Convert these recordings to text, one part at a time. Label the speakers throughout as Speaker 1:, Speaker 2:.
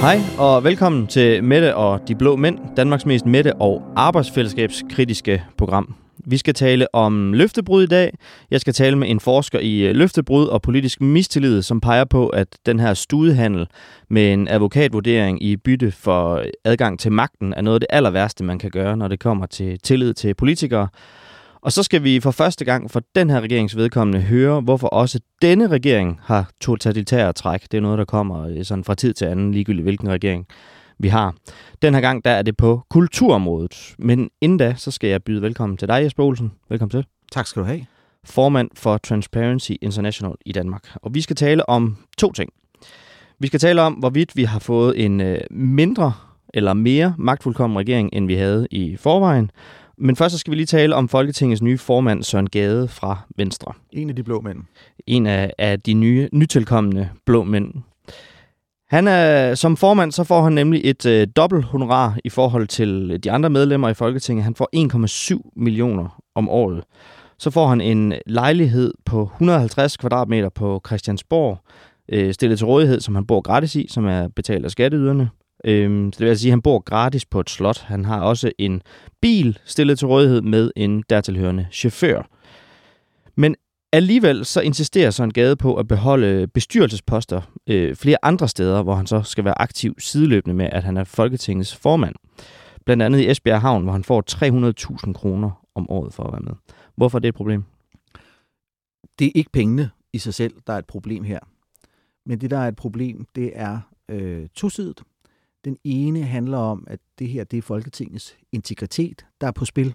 Speaker 1: Hej og velkommen til Mette og de Blå Mænd, Danmarks mest mætte og arbejdsfællesskabskritiske program. Vi skal tale om løftebrud i dag. Jeg skal tale med en forsker i øh, løftebrud og politisk mistillid, som peger på, at den her studehandel med en advokatvurdering i bytte for øh, adgang til magten er noget af det aller værste, man kan gøre, når det kommer til tillid til politikere. Og så skal vi for første gang for den her regerings vedkommende høre, hvorfor også denne regering har totalitære træk. Det er noget, der kommer øh, sådan fra tid til anden, ligegyldigt hvilken regering vi har. Den her gang der er det på kulturområdet. Men inden da, så skal jeg byde velkommen til dig, Jesper Olsen. Velkommen til.
Speaker 2: Tak skal du have.
Speaker 1: Formand for Transparency International i Danmark. Og vi skal tale om to ting. Vi skal tale om, hvorvidt vi har fået en øh, mindre eller mere magtfuldkommen regering, end vi havde i forvejen. Men først så skal vi lige tale om Folketingets nye formand, Søren Gade fra Venstre.
Speaker 2: En af de blå mænd.
Speaker 1: En af, af de nye, nytilkommende blå mænd. Han er, som formand, så får han nemlig et øh, dobbelt honorar i forhold til de andre medlemmer i Folketinget. Han får 1,7 millioner om året. Så får han en lejlighed på 150 kvadratmeter på Christiansborg, øh, stillet til rådighed, som han bor gratis i, som er betalt af skatteyderne. Øhm, så det vil altså sige, at han bor gratis på et slot. Han har også en bil stillet til rådighed med en dertilhørende chauffør. Men alligevel så insisterer Søren Gade på at beholde bestyrelsesposter øh, flere andre steder, hvor han så skal være aktiv sideløbende med, at han er Folketingets formand. Blandt andet i Esbjerg Havn, hvor han får 300.000 kroner om året for at være med. Hvorfor er det et problem?
Speaker 2: Det er ikke pengene i sig selv, der er et problem her. Men det, der er et problem, det er øh, tosidigt. Den ene handler om, at det her det er Folketingets integritet, der er på spil.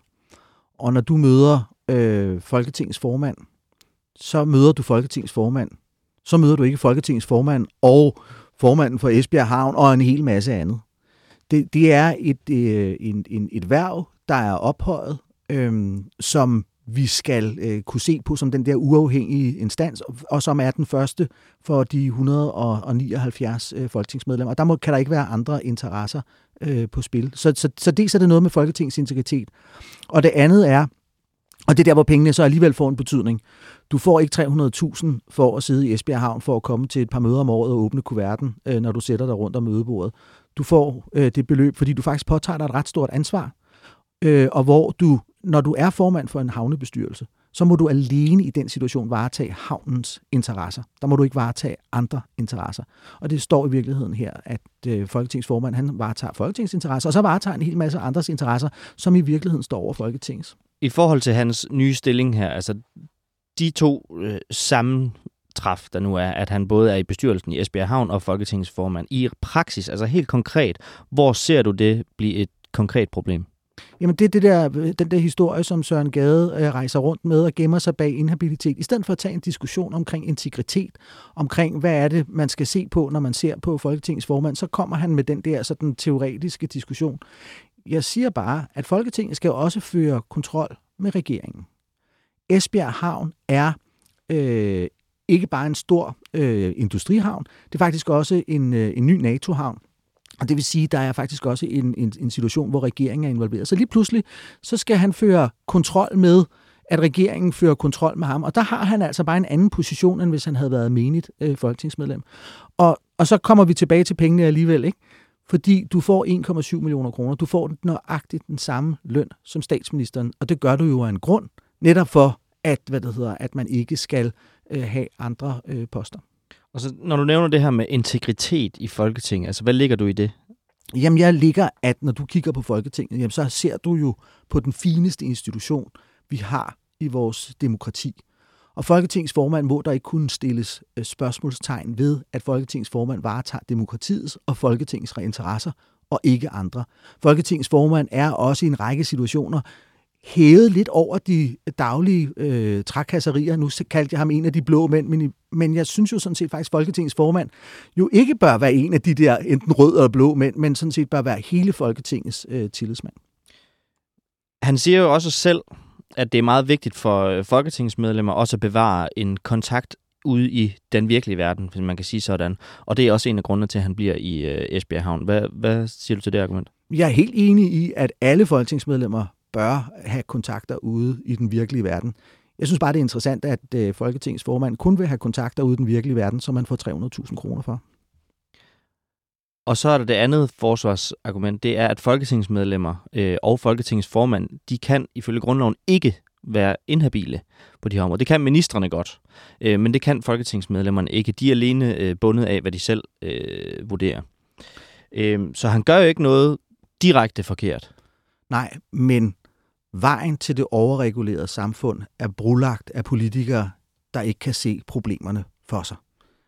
Speaker 2: Og når du møder øh, Folketingets formand, så møder du Folketingets formand. Så møder du ikke Folketingets formand og formanden for Esbjerg Havn og en hel masse andet. Det, det er et, øh, en, en, et værv, der er ophøjet, øh, som vi skal øh, kunne se på som den der uafhængige instans, og, og som er den første for de 179 øh, folketingsmedlemmer. Og der må, kan der ikke være andre interesser øh, på spil. Så, så, så dels er det noget med Folketingets integritet. Og det andet er, og det er der, hvor pengene så alligevel får en betydning. Du får ikke 300.000 for at sidde i Esbjerg Havn for at komme til et par møder om året og åbne kuverten, øh, når du sætter dig rundt om mødebordet. Du får øh, det beløb, fordi du faktisk påtager dig et ret stort ansvar, øh, og hvor du når du er formand for en havnebestyrelse, så må du alene i den situation varetage havnens interesser. Der må du ikke varetage andre interesser. Og det står i virkeligheden her, at øh, Folketingsformand han varetager Folketingets interesser, og så varetager en hel masse andres interesser, som i virkeligheden står over Folketingets.
Speaker 1: I forhold til hans nye stilling her, altså de to øh, sammentræf, der nu er, at han både er i bestyrelsen i Esbjerg Havn og Folketingets formand. I praksis, altså helt konkret, hvor ser du det blive et konkret problem?
Speaker 2: Jamen det er det der, øh, den der historie, som Søren Gade øh, rejser rundt med og gemmer sig bag inhabilitet. I stedet for at tage en diskussion omkring integritet, omkring hvad er det, man skal se på, når man ser på Folketingets formand, så kommer han med den der sådan teoretiske diskussion. Jeg siger bare, at Folketinget skal også føre kontrol med regeringen. Esbjerg Havn er øh, ikke bare en stor øh, industrihavn, det er faktisk også en, øh, en ny NATO-havn. Og det vil sige, at der er faktisk også en, en, en situation, hvor regeringen er involveret. Så lige pludselig, så skal han føre kontrol med, at regeringen fører kontrol med ham. Og der har han altså bare en anden position, end hvis han havde været menigt øh, folketingsmedlem. Og, og så kommer vi tilbage til pengene alligevel, ikke? Fordi du får 1,7 millioner kroner. Du får nøjagtigt den samme løn som statsministeren, og det gør du jo af en grund, netop for, at, hvad det hedder, at man ikke skal øh, have andre øh, poster.
Speaker 1: Og så, når du nævner det her med integritet i Folketinget, altså hvad ligger du i det?
Speaker 2: Jamen, jeg ligger, at når du kigger på Folketinget, jamen, så ser du jo på den fineste institution, vi har i vores demokrati. Og Folketingets formand må der ikke kunne stilles øh, spørgsmålstegn ved, at Folketingets formand varetager demokratiets og Folketingets interesser, og ikke andre. Folketingets formand er også i en række situationer hævet lidt over de daglige øh, trækasserier. Nu kaldte jeg ham en af de blå mænd, men, men jeg synes jo sådan set faktisk, at Folketingets formand jo ikke bør være en af de der enten røde eller blå mænd, men sådan set bør være hele Folketingets øh, tillidsmand.
Speaker 1: Han siger jo også selv, at det er meget vigtigt for øh, folketingsmedlemmer også at bevare en kontakt ude i den virkelige verden, hvis man kan sige sådan. Og det er også en af grundene til, at han bliver i øh, Esbjerg Havn. Hvad, hvad siger du til det argument?
Speaker 2: Jeg er helt enig i, at alle folketingsmedlemmer bør have kontakter ude i den virkelige verden. Jeg synes bare, det er interessant, at øh, Folketingets formand kun vil have kontakter ude i den virkelige verden, som man får 300.000 kroner for.
Speaker 1: og så er der det andet forsvarsargument, det er, at folketingsmedlemmer øh, og folketingsformand, de kan ifølge grundloven ikke være inhabile på de her områder. Det kan ministerne godt, øh, men det kan folketingsmedlemmerne ikke. De er alene øh, bundet af, hvad de selv øh, vurderer. Øh, så han gør jo ikke noget direkte forkert.
Speaker 2: Nej, men vejen til det overregulerede samfund er brulagt af politikere, der ikke kan se problemerne for sig.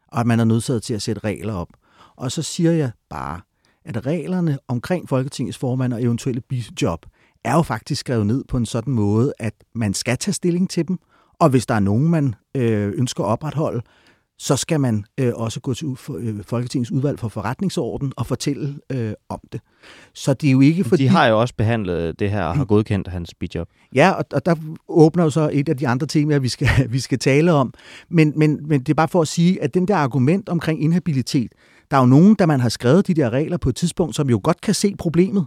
Speaker 2: Og at man er nødsaget til at sætte regler op. Og så siger jeg bare, at reglerne omkring Folketingets formand og eventuelle bijob er jo faktisk skrevet ned på en sådan måde, at man skal tage stilling til dem, og hvis der er nogen, man øh, ønsker at opretholde, så skal man øh, også gå til for, øh, Folketingets udvalg for forretningsorden og fortælle øh, om det. Så det er jo ikke fordi...
Speaker 1: De har jo også behandlet det her og har mm. godkendt hans bijob.
Speaker 2: Ja, og, og der åbner jo så et af de andre temaer, vi skal, vi skal tale om. Men, men, men det er bare for at sige, at den der argument omkring inhabilitet, der er jo nogen, der man har skrevet de der regler på et tidspunkt, som jo godt kan se problemet.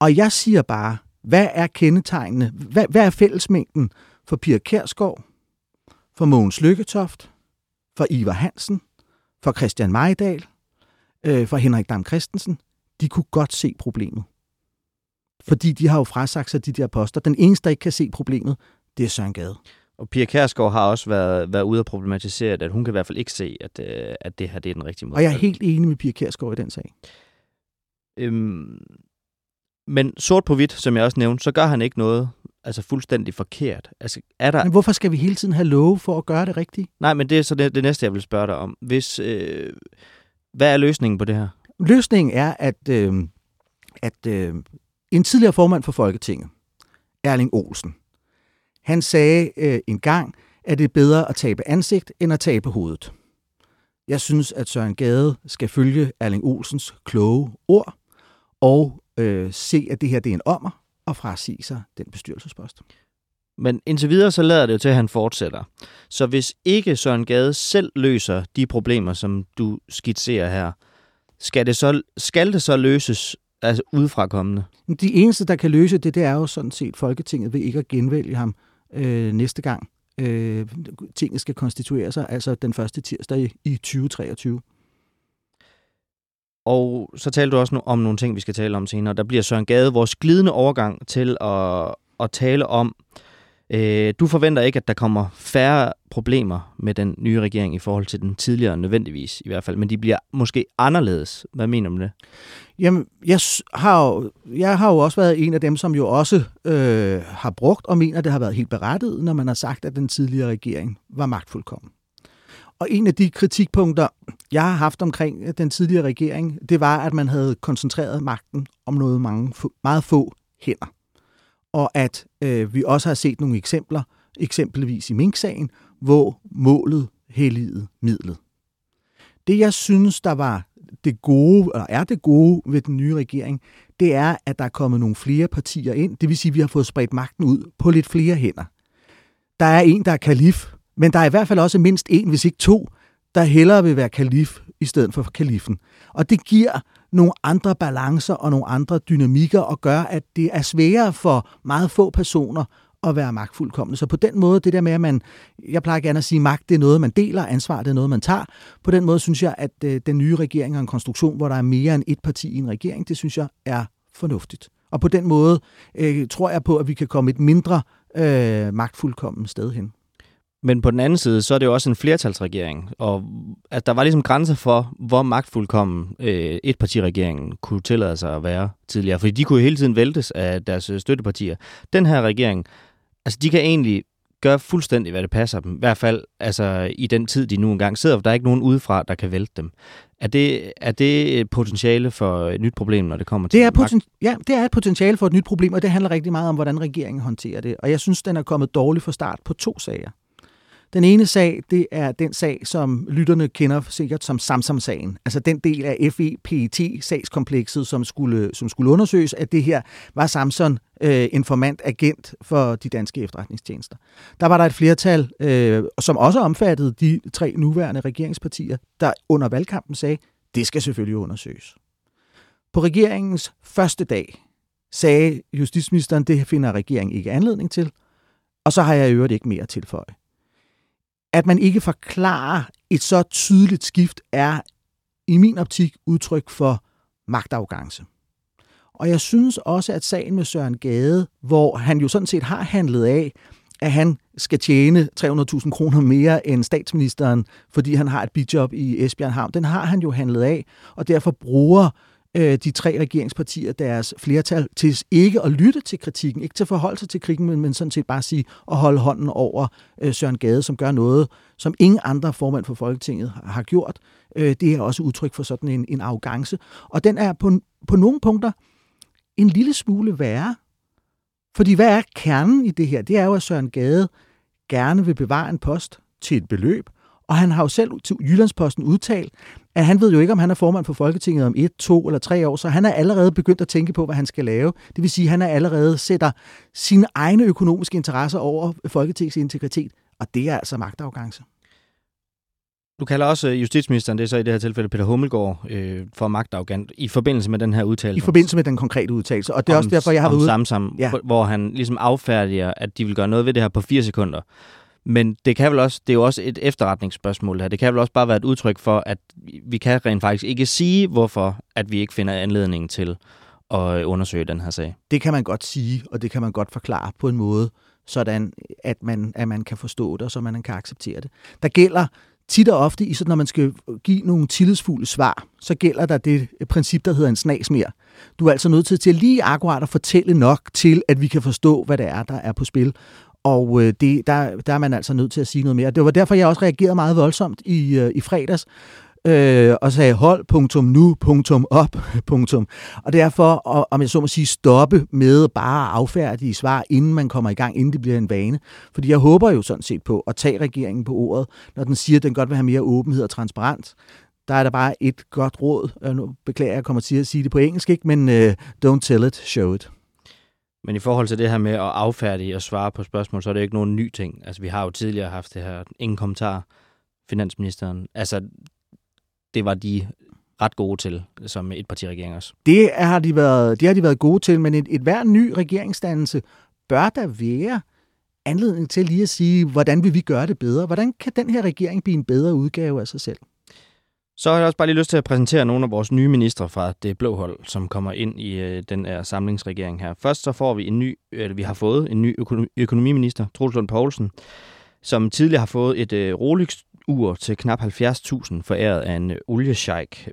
Speaker 2: Og jeg siger bare, hvad er kendetegnene? Hvad, hvad er fællesmængden for Pia Kærsgaard, for Mogens Lykketoft, for Ivar Hansen, for Christian Majdal, øh, for Henrik Dam Christensen? De kunne godt se problemet. Fordi de har jo frasagt sig de der poster. Den eneste, der ikke kan se problemet, det er Søren Gade.
Speaker 1: Og Pia Kærsgaard har også været, været ude og problematisere, at hun kan i hvert fald ikke se, at, øh, at det her det er den rigtige måde.
Speaker 2: Og jeg er helt enig med Pia Kærsgaard i den sag.
Speaker 1: Øhm, men sort på hvidt, som jeg også nævnte, så gør han ikke noget altså fuldstændig forkert. Altså, er der...
Speaker 2: Men hvorfor skal vi hele tiden have love for at gøre det rigtigt?
Speaker 1: Nej, men det er så det, det næste, jeg vil spørge dig om. Hvis, øh, hvad er løsningen på det her?
Speaker 2: Løsningen er, at, øh, at øh, en tidligere formand for Folketinget, Erling Olsen, han sagde øh, en gang, at det er bedre at tabe ansigt, end at tabe hovedet. Jeg synes, at Søren Gade skal følge Erling Olsens kloge ord og øh, se, at det her det er en ommer, og frasige sig den bestyrelsespost.
Speaker 1: Men indtil videre så lader det jo til, at han fortsætter. Så hvis ikke Søren Gade selv løser de problemer, som du skitserer her, skal det så, skal det så løses altså udefrakommende?
Speaker 2: De eneste, der kan løse det, det er jo sådan set Folketinget ved ikke at genvælge ham øh, næste gang. Øh, tinget skal konstituere sig, altså den første tirsdag i, i 2023.
Speaker 1: Og så talte du også om nogle ting, vi skal tale om senere. Der bliver Søren Gade vores glidende overgang til at, at tale om, øh, du forventer ikke, at der kommer færre problemer med den nye regering i forhold til den tidligere, nødvendigvis i hvert fald, men de bliver måske anderledes. Hvad mener du med det?
Speaker 2: Jamen, jeg har, jo, jeg har jo også været en af dem, som jo også øh, har brugt og mener, at det har været helt berettiget, når man har sagt, at den tidligere regering var magtfuldkommen. Og en af de kritikpunkter, jeg har haft omkring øh, den tidligere regering, det var, at man havde koncentreret magten om noget mange, meget få hænder. Og at øh, vi også har set nogle eksempler, eksempelvis i Mink-sagen, hvor målet helligede midlet. Det, jeg synes, der var det gode, eller er det gode ved den nye regering, det er, at der er kommet nogle flere partier ind. Det vil sige, at vi har fået spredt magten ud på lidt flere hænder. Der er en, der er kalif, men der er i hvert fald også mindst en, hvis ikke to, der hellere vil være kalif i stedet for kalifen. Og det giver nogle andre balancer og nogle andre dynamikker og gør, at det er sværere for meget få personer at være magtfuldkommende. Så på den måde, det der med, at man, jeg plejer gerne at sige, magt det er noget, man deler, ansvar det er noget, man tager. På den måde synes jeg, at øh, den nye regering er en konstruktion, hvor der er mere end et parti i en regering. Det synes jeg er fornuftigt. Og på den måde øh, tror jeg på, at vi kan komme et mindre øh, magtfuldkommen sted hen.
Speaker 1: Men på den anden side, så er det jo også en flertalsregering, og at der var ligesom grænser for, hvor magtfuldkommen øh, etpartiregeringen kunne tillade sig at være tidligere. Fordi de kunne jo hele tiden væltes af deres øh, støttepartier. Den her regering, altså de kan egentlig gøre fuldstændig, hvad det passer dem. I hvert fald altså, i den tid, de nu engang sidder, for der er ikke nogen udefra, der kan vælte dem. Er det, er det et potentiale for et nyt problem, når det kommer til
Speaker 2: det er poten- Ja, det er et potentiale for et nyt problem, og det handler rigtig meget om, hvordan regeringen håndterer det. Og jeg synes, den er kommet dårligt fra start på to sager. Den ene sag, det er den sag, som lytterne kender sikkert som Samsam-sagen. Altså den del af FEPT-sagskomplekset, som skulle, som skulle undersøges, at det her var Samson øh, informant agent for de danske efterretningstjenester. Der var der et flertal, øh, som også omfattede de tre nuværende regeringspartier, der under valgkampen sagde, det skal selvfølgelig undersøges. På regeringens første dag sagde justitsministeren, det finder regeringen ikke anledning til, og så har jeg i øvrigt ikke mere at tilføje at man ikke forklarer et så tydeligt skift, er i min optik udtryk for magtafgangse. Og jeg synes også, at sagen med Søren Gade, hvor han jo sådan set har handlet af, at han skal tjene 300.000 kroner mere end statsministeren, fordi han har et bidjob i Esbjerg Havn, den har han jo handlet af, og derfor bruger øh, de tre regeringspartier deres flertal til ikke at lytte til kritikken, ikke til at forholde sig til kritikken, men, men sådan set bare sige at holde hånden over øh, Søren Gade, som gør noget, som ingen andre formand for Folketinget har, har gjort. Øh, det er også udtryk for sådan en, en arrogance, og den er på, på nogle punkter en lille smule værre. Fordi hvad er kernen i det her? Det er jo, at Søren Gade gerne vil bevare en post til et beløb, og han har jo selv til Jyllandsposten udtalt, at han ved jo ikke, om han er formand for Folketinget om et, to eller tre år, så han er allerede begyndt at tænke på, hvad han skal lave. Det vil sige, at han er allerede sætter sine egne økonomiske interesser over Folketingets integritet, og det er altså magtafgangse.
Speaker 1: Du kalder også justitsministeren, det er så i det her tilfælde Peter Hummelgaard, øh, for magtafgant i forbindelse med den her udtalelse.
Speaker 2: I forbindelse med den konkrete udtalelse. Og det er om, også derfor, jeg har været ude...
Speaker 1: Samsam, ja. hvor han ligesom affærdiger, at de vil gøre noget ved det her på fire sekunder. Men det kan vel også, det er jo også et efterretningsspørgsmål her. Det kan vel også bare være et udtryk for, at vi kan rent faktisk ikke sige, hvorfor at vi ikke finder anledning til at øh, undersøge den her sag.
Speaker 2: Det kan man godt sige, og det kan man godt forklare på en måde, sådan at man, at man kan forstå det, og så man kan acceptere det. Der gælder tit og ofte, i når man skal give nogle tillidsfulde svar, så gælder der det princip, der hedder en snas mere. Du er altså nødt til, til lige akkurat at fortælle nok til, at vi kan forstå, hvad det er, der er på spil. Og øh, det, der, der er man altså nødt til at sige noget mere. Det var derfor, jeg også reagerede meget voldsomt i, øh, i fredags, øh, og sagde hold, punktum, nu, punktum, op, punktum. Og derfor, og, om jeg så må sige, stoppe med bare at affærdige svar, inden man kommer i gang, inden det bliver en vane. Fordi jeg håber jo sådan set på at tage regeringen på ordet, når den siger, at den godt vil have mere åbenhed og transparens. Der er der bare et godt råd. Nu beklager jeg, jeg kommer til at sige det på engelsk, ikke? men uh, don't tell it, show it.
Speaker 1: Men i forhold til det her med at affærdige og svare på spørgsmål, så er det ikke nogen ny ting. Altså, vi har jo tidligere haft det her, ingen kommentar, finansministeren. Altså, det var de ret gode til, som et parti regering også.
Speaker 2: Det har de været, det har de været gode til, men et, et hver ny regeringsdannelse bør der være anledning til lige at sige, hvordan vil vi gøre det bedre? Hvordan kan den her regering blive en bedre udgave af sig selv?
Speaker 1: Så har jeg også bare lige lyst til at præsentere nogle af vores nye ministre fra det blå hold, som kommer ind i øh, den her samlingsregering her. Først så får vi en ny, eller vi har fået en ny økonomiminister, Troels Lund Poulsen, som tidligere har fået et øh, Rolex-ur til knap 70.000 foræret af en øh,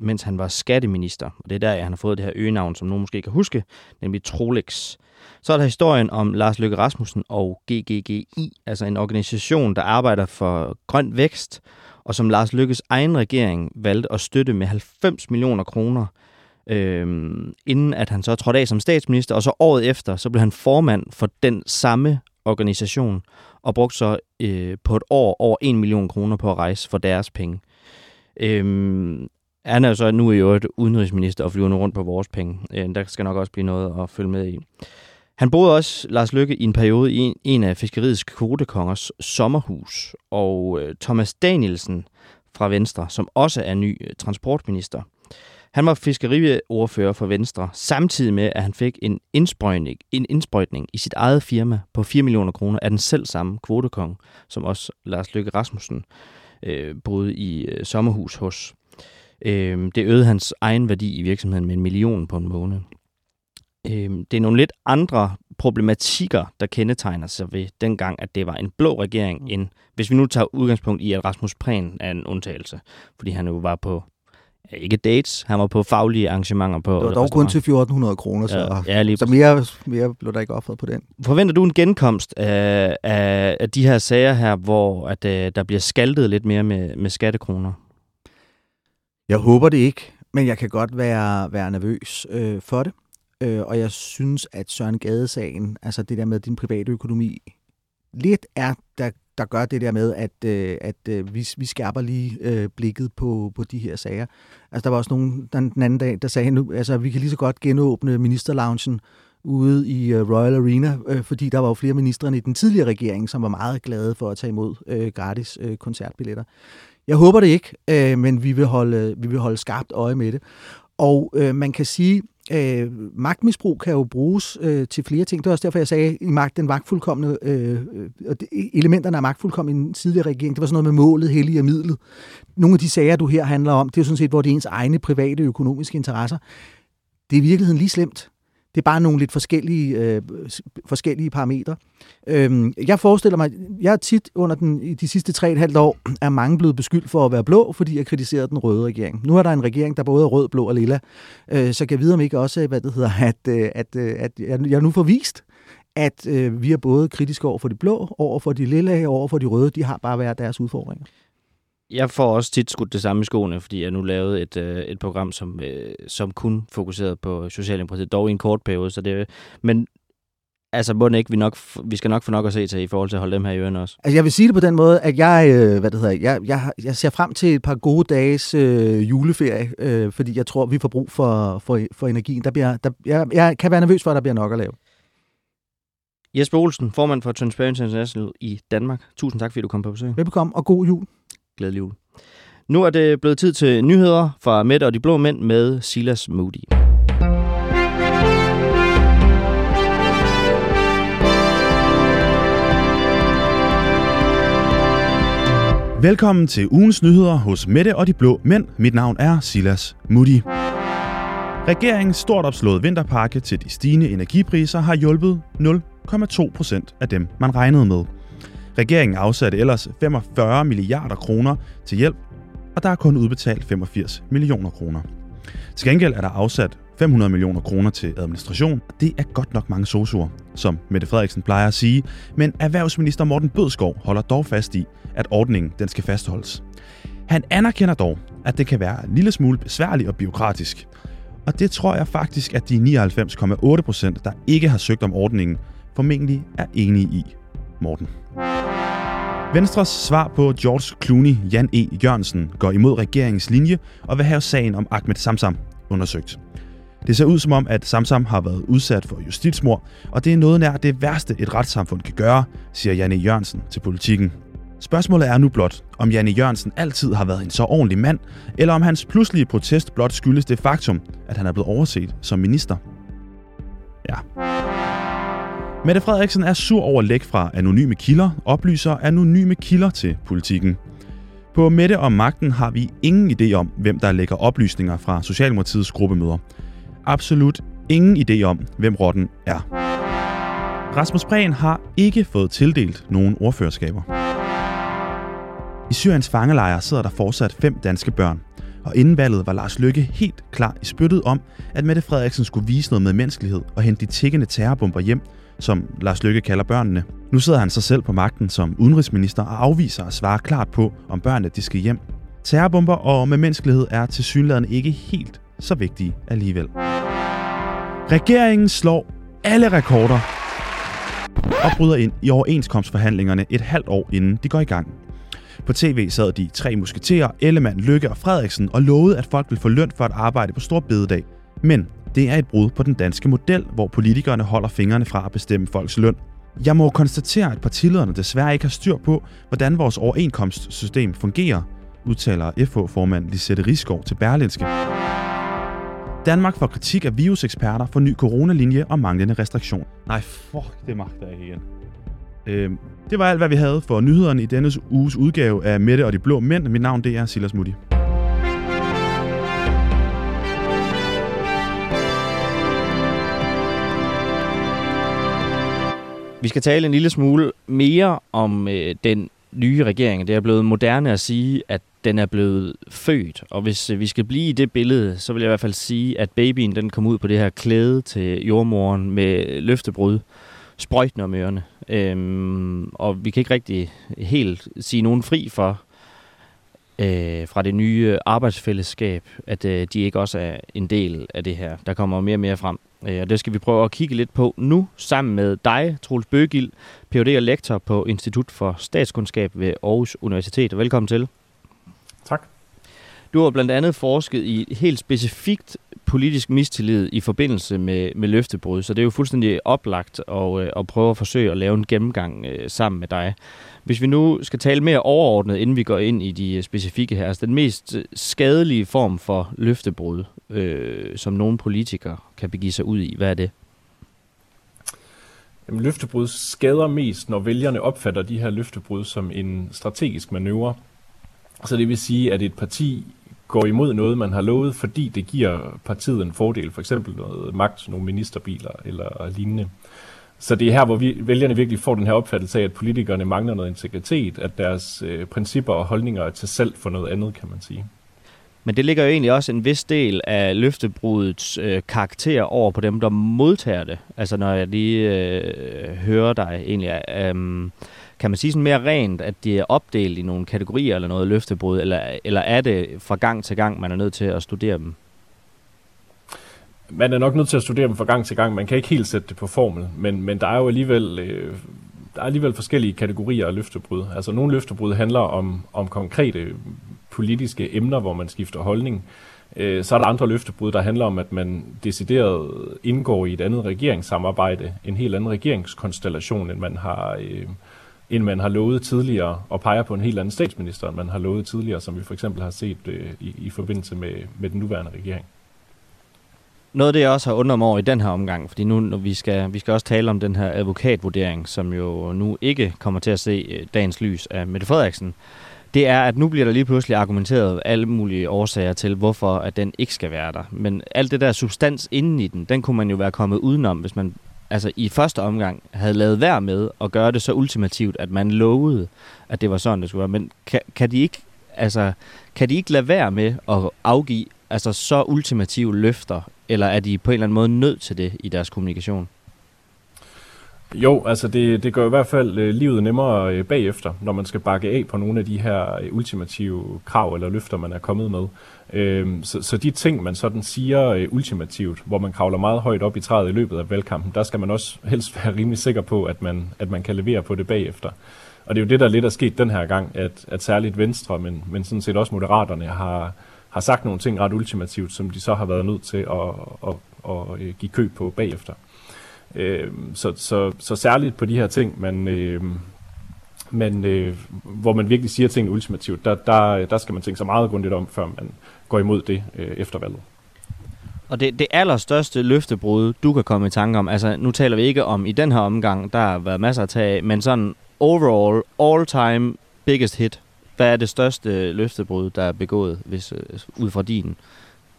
Speaker 1: mens han var skatteminister. Og det er der, han har fået det her øgenavn, som nogen måske kan huske, nemlig Trolex. Så er der historien om Lars Løkke Rasmussen og GGGI, altså en organisation, der arbejder for grøn vækst, og som Lars Lykkes egen regering valgte at støtte med 90 millioner kroner, øh, inden at han så trådte af som statsminister, og så året efter, så blev han formand for den samme organisation, og brugte så øh, på et år over 1 million kroner på at rejse for deres penge. Øh, han er jo så nu i øvrigt udenrigsminister og flyver nu rundt på vores penge. Øh, der skal nok også blive noget at følge med i. Han boede også, Lars Lykke, i en periode i en, en af fiskeriets kvotekongers sommerhus. Og øh, Thomas Danielsen fra Venstre, som også er ny øh, transportminister, han var fiskeriordfører for Venstre, samtidig med, at han fik en indsprøjtning, en indsprøjtning i sit eget firma på 4 millioner kroner af den selv samme kvotekong, som også Lars Lykke Rasmussen øh, boede i øh, sommerhus hos. Øh, det øgede hans egen værdi i virksomheden med en million på en måned øh, det er nogle lidt andre problematikker, der kendetegner sig ved dengang, at det var en blå regering, mm. end hvis vi nu tager udgangspunkt i, at Rasmus Prehn er en undtagelse, fordi han jo var på ikke dates, han var på faglige arrangementer på
Speaker 2: Det var dog kun til 1400 kroner, så, ja, ja, lige så mere, mere blev der ikke offret på den.
Speaker 1: Forventer du en genkomst af, af, af de her sager her, hvor at, uh, der bliver skaltet lidt mere med, med skattekroner?
Speaker 2: Jeg håber det ikke, men jeg kan godt være, være nervøs øh, for det. Øh, og jeg synes, at Søren Gade-sagen, altså det der med din private økonomi, lidt er, der, der gør det der med, at, øh, at øh, vi, vi skærper lige øh, blikket på, på de her sager. Altså der var også nogen den, den anden dag, der sagde, nu, altså vi kan lige så godt genåbne ministerloungen ude i øh, Royal Arena, øh, fordi der var jo flere ministre i den tidligere regering, som var meget glade for at tage imod øh, gratis øh, koncertbilletter. Jeg håber det ikke, øh, men vi vil, holde, vi vil holde skarpt øje med det. Og øh, man kan sige, Øh, magtmisbrug kan jo bruges øh, til flere ting. Det er også derfor, jeg sagde, i magt, den magtfuldkommende, øh, elementerne af magtfuldkommen i den tidligere regering, det var sådan noget med målet, hellige og midlet. Nogle af de sager, du her handler om, det er jo sådan set, hvor det er ens egne private økonomiske interesser. det er i virkeligheden lige slemt. Det er bare nogle lidt forskellige, øh, forskellige parametre. Øhm, jeg forestiller mig, jeg er tit under den, i de sidste tre et halvt år, er mange blevet beskyldt for at være blå, fordi jeg kritiserede den røde regering. Nu er der en regering, der både er rød, blå og lilla. Øh, så kan jeg vide om ikke også, hvad det hedder, at, øh, at, øh, at jeg nu får vist, at øh, vi er både kritiske over for de blå, over for de lilla og over for de røde. De har bare været deres udfordringer.
Speaker 1: Jeg får også tit skudt det samme i skoene, fordi jeg nu lavede et, øh, et program, som, øh, som kun fokuserede på Socialdemokratiet, dog i en kort periode. Så det, men altså, må ikke, vi, nok, vi skal nok få nok at se til i forhold til at holde dem her i ørene også.
Speaker 2: Altså, jeg vil sige det på den måde, at jeg, øh, hvad det hedder, jeg, jeg, jeg ser frem til et par gode dages øh, juleferie, øh, fordi jeg tror, vi får brug for, for, for energien. Der bliver, der, jeg, jeg kan være nervøs for, at der bliver nok at lave.
Speaker 1: Jesper Olsen, formand for Transparency International i Danmark. Tusind tak, fordi du kom på besøg.
Speaker 2: Velbekomme, og god jul.
Speaker 1: Glædelig jul. Nu er det blevet tid til nyheder fra Mette og de Blå Mænd med Silas Moody.
Speaker 3: Velkommen til ugens nyheder hos Mette og de Blå Mænd. Mit navn er Silas Moody. Regeringens stort opslået vinterpakke til de stigende energipriser har hjulpet 0,2 procent af dem, man regnede med. Regeringen afsatte ellers 45 milliarder kroner til hjælp, og der er kun udbetalt 85 millioner kroner. Til gengæld er der afsat 500 millioner kroner til administration. og Det er godt nok mange sosuer, som Mette Frederiksen plejer at sige, men erhvervsminister Morten Bødskov holder dog fast i, at ordningen den skal fastholdes. Han anerkender dog, at det kan være en lille smule besværligt og biokratisk. Og det tror jeg faktisk, at de 99,8 procent, der ikke har søgt om ordningen, formentlig er enige i. Morten. Venstres svar på George Clooney, Jan E. Jørgensen, går imod regeringens linje og vil have sagen om Ahmed Samsam undersøgt. Det ser ud som om, at Samsam har været udsat for justitsmord, og det er noget nær det værste, et retssamfund kan gøre, siger Janne Jørgensen til politikken. Spørgsmålet er nu blot, om Janne Jørgensen altid har været en så ordentlig mand, eller om hans pludselige protest blot skyldes det faktum, at han er blevet overset som minister. Ja. Mette Frederiksen er sur over læk fra anonyme kilder, oplyser anonyme kilder til politikken. På Mette og Magten har vi ingen idé om, hvem der lægger oplysninger fra Socialdemokratiets gruppemøder. Absolut ingen idé om, hvem rotten er. Rasmus Prehn har ikke fået tildelt nogen ordførerskaber. I Syriens fangelejre sidder der fortsat fem danske børn. Og inden valget var Lars Lykke helt klar i spyttet om, at Mette Frederiksen skulle vise noget med menneskelighed og hente de tikkende terrorbomber hjem, som Lars Lykke kalder børnene. Nu sidder han sig selv på magten som udenrigsminister og afviser at svare klart på, om børnene de skal hjem. Terrorbomber og med menneskelighed er til synligheden ikke helt så vigtige alligevel. Regeringen slår alle rekorder og bryder ind i overenskomstforhandlingerne et halvt år inden de går i gang. På tv sad de tre musketerer, Ellemann, Lykke og Frederiksen og lovede, at folk ville få løn for at arbejde på stor bededag. Men det er et brud på den danske model, hvor politikerne holder fingrene fra at bestemme folks løn. Jeg må konstatere, at partilederne desværre ikke har styr på, hvordan vores overenkomstsystem fungerer, udtaler FH-formand Lisette Riskov til Berlinske. Danmark får kritik af viruseksperter for ny coronalinje og manglende restriktion. Nej, fuck, det magter jeg igen. Øhm, det var alt, hvad vi havde for nyhederne i denne uges udgave af Mette og de Blå Mænd. Mit navn det er Silas Mutti.
Speaker 1: Vi skal tale en lille smule mere om øh, den nye regering. Det er blevet moderne at sige, at den er blevet født. Og hvis øh, vi skal blive i det billede, så vil jeg i hvert fald sige, at babyen den kom ud på det her klæde til jordmoren med løftebrud, sprøjten om ørerne. Øhm, og vi kan ikke rigtig helt sige nogen fri for, øh, fra det nye arbejdsfællesskab, at øh, de ikke også er en del af det her. Der kommer mere og mere frem. Og det skal vi prøve at kigge lidt på nu, sammen med dig, Troels Bøgild, Ph.D. og lektor på Institut for Statskundskab ved Aarhus Universitet. Velkommen til.
Speaker 4: Tak.
Speaker 1: Du har blandt andet forsket i helt specifikt politisk mistillid i forbindelse med, med løftebrud, så det er jo fuldstændig oplagt at, øh, at prøve at forsøge at lave en gennemgang øh, sammen med dig. Hvis vi nu skal tale mere overordnet, inden vi går ind i de øh, specifikke her, altså den mest øh, skadelige form for løftebrud, øh, som nogle politikere kan begive sig ud i, hvad er det?
Speaker 4: Jamen, løftebrud skader mest, når vælgerne opfatter de her løftebrud som en strategisk manøvre. Så det vil sige, at et parti går imod noget, man har lovet, fordi det giver partiet en fordel, for eksempel noget magt, nogle ministerbiler eller lignende. Så det er her, hvor vi, vælgerne virkelig får den her opfattelse af, at politikerne mangler noget integritet, at deres øh, principper og holdninger er til selv for noget andet, kan man sige.
Speaker 1: Men det ligger jo egentlig også en vis del af løftebrudets øh, karakter over på dem, der modtager det. Altså når jeg lige øh, hører dig egentlig, øh, kan man sige sådan mere rent, at de er opdelt i nogle kategorier eller noget løftebrud, eller, eller er det fra gang til gang, man er nødt til at studere dem?
Speaker 4: Man er nok nødt til at studere dem fra gang til gang. Man kan ikke helt sætte det på formel, men, men der er jo alligevel... Øh, der er alligevel forskellige kategorier af løftebrud. Altså nogle løftebrud handler om, om konkrete politiske emner, hvor man skifter holdning. Øh, så er der andre løftebrud, der handler om, at man decideret indgår i et andet regeringssamarbejde, en helt anden regeringskonstellation, end man har, øh, end man har lovet tidligere, og peger på en helt anden statsminister, end man har lovet tidligere, som vi for eksempel har set øh, i, i forbindelse med, med den nuværende regering.
Speaker 1: Noget af det, jeg også har undret mig over i den her omgang, fordi nu når vi skal, vi skal også tale om den her advokatvurdering, som jo nu ikke kommer til at se øh, dagens lys af Mette Frederiksen, det er, at nu bliver der lige pludselig argumenteret alle mulige årsager til, hvorfor at den ikke skal være der. Men alt det der substans inden i den, den kunne man jo være kommet udenom, hvis man altså i første omgang havde lavet værd med at gøre det så ultimativt, at man lovede, at det var sådan, det skulle være. Men kan, kan de ikke altså, kan de ikke lade være med at afgive altså, så ultimative løfter, eller er de på en eller anden måde nødt til det i deres kommunikation?
Speaker 4: Jo, altså det, det gør i hvert fald øh, livet nemmere øh, bagefter, når man skal bakke af på nogle af de her øh, ultimative krav eller løfter, man er kommet med. Øh, så, så de ting, man sådan siger øh, ultimativt, hvor man kravler meget højt op i træet i løbet af valgkampen, der skal man også helst være rimelig sikker på, at man, at man kan levere på det bagefter. Og det er jo det, der lidt er sket den her gang, at, at særligt Venstre, men, men sådan set også Moderaterne, har, har sagt nogle ting ret ultimativt, som de så har været nødt til at, at, at, at øh, give køb på bagefter. Øh, så, så, så særligt på de her ting, man, øh, man, øh, hvor man virkelig siger tingene ultimativt, der, der, der skal man tænke sig meget grundigt om, før man går imod det øh, efter valget.
Speaker 1: Og det, det allerstørste løftebrud, du kan komme i tanke om, altså nu taler vi ikke om i den her omgang, der har været masser at tage men sådan overall, all time biggest hit, hvad er det største løftebrud, der er begået, hvis, øh, ud fra din,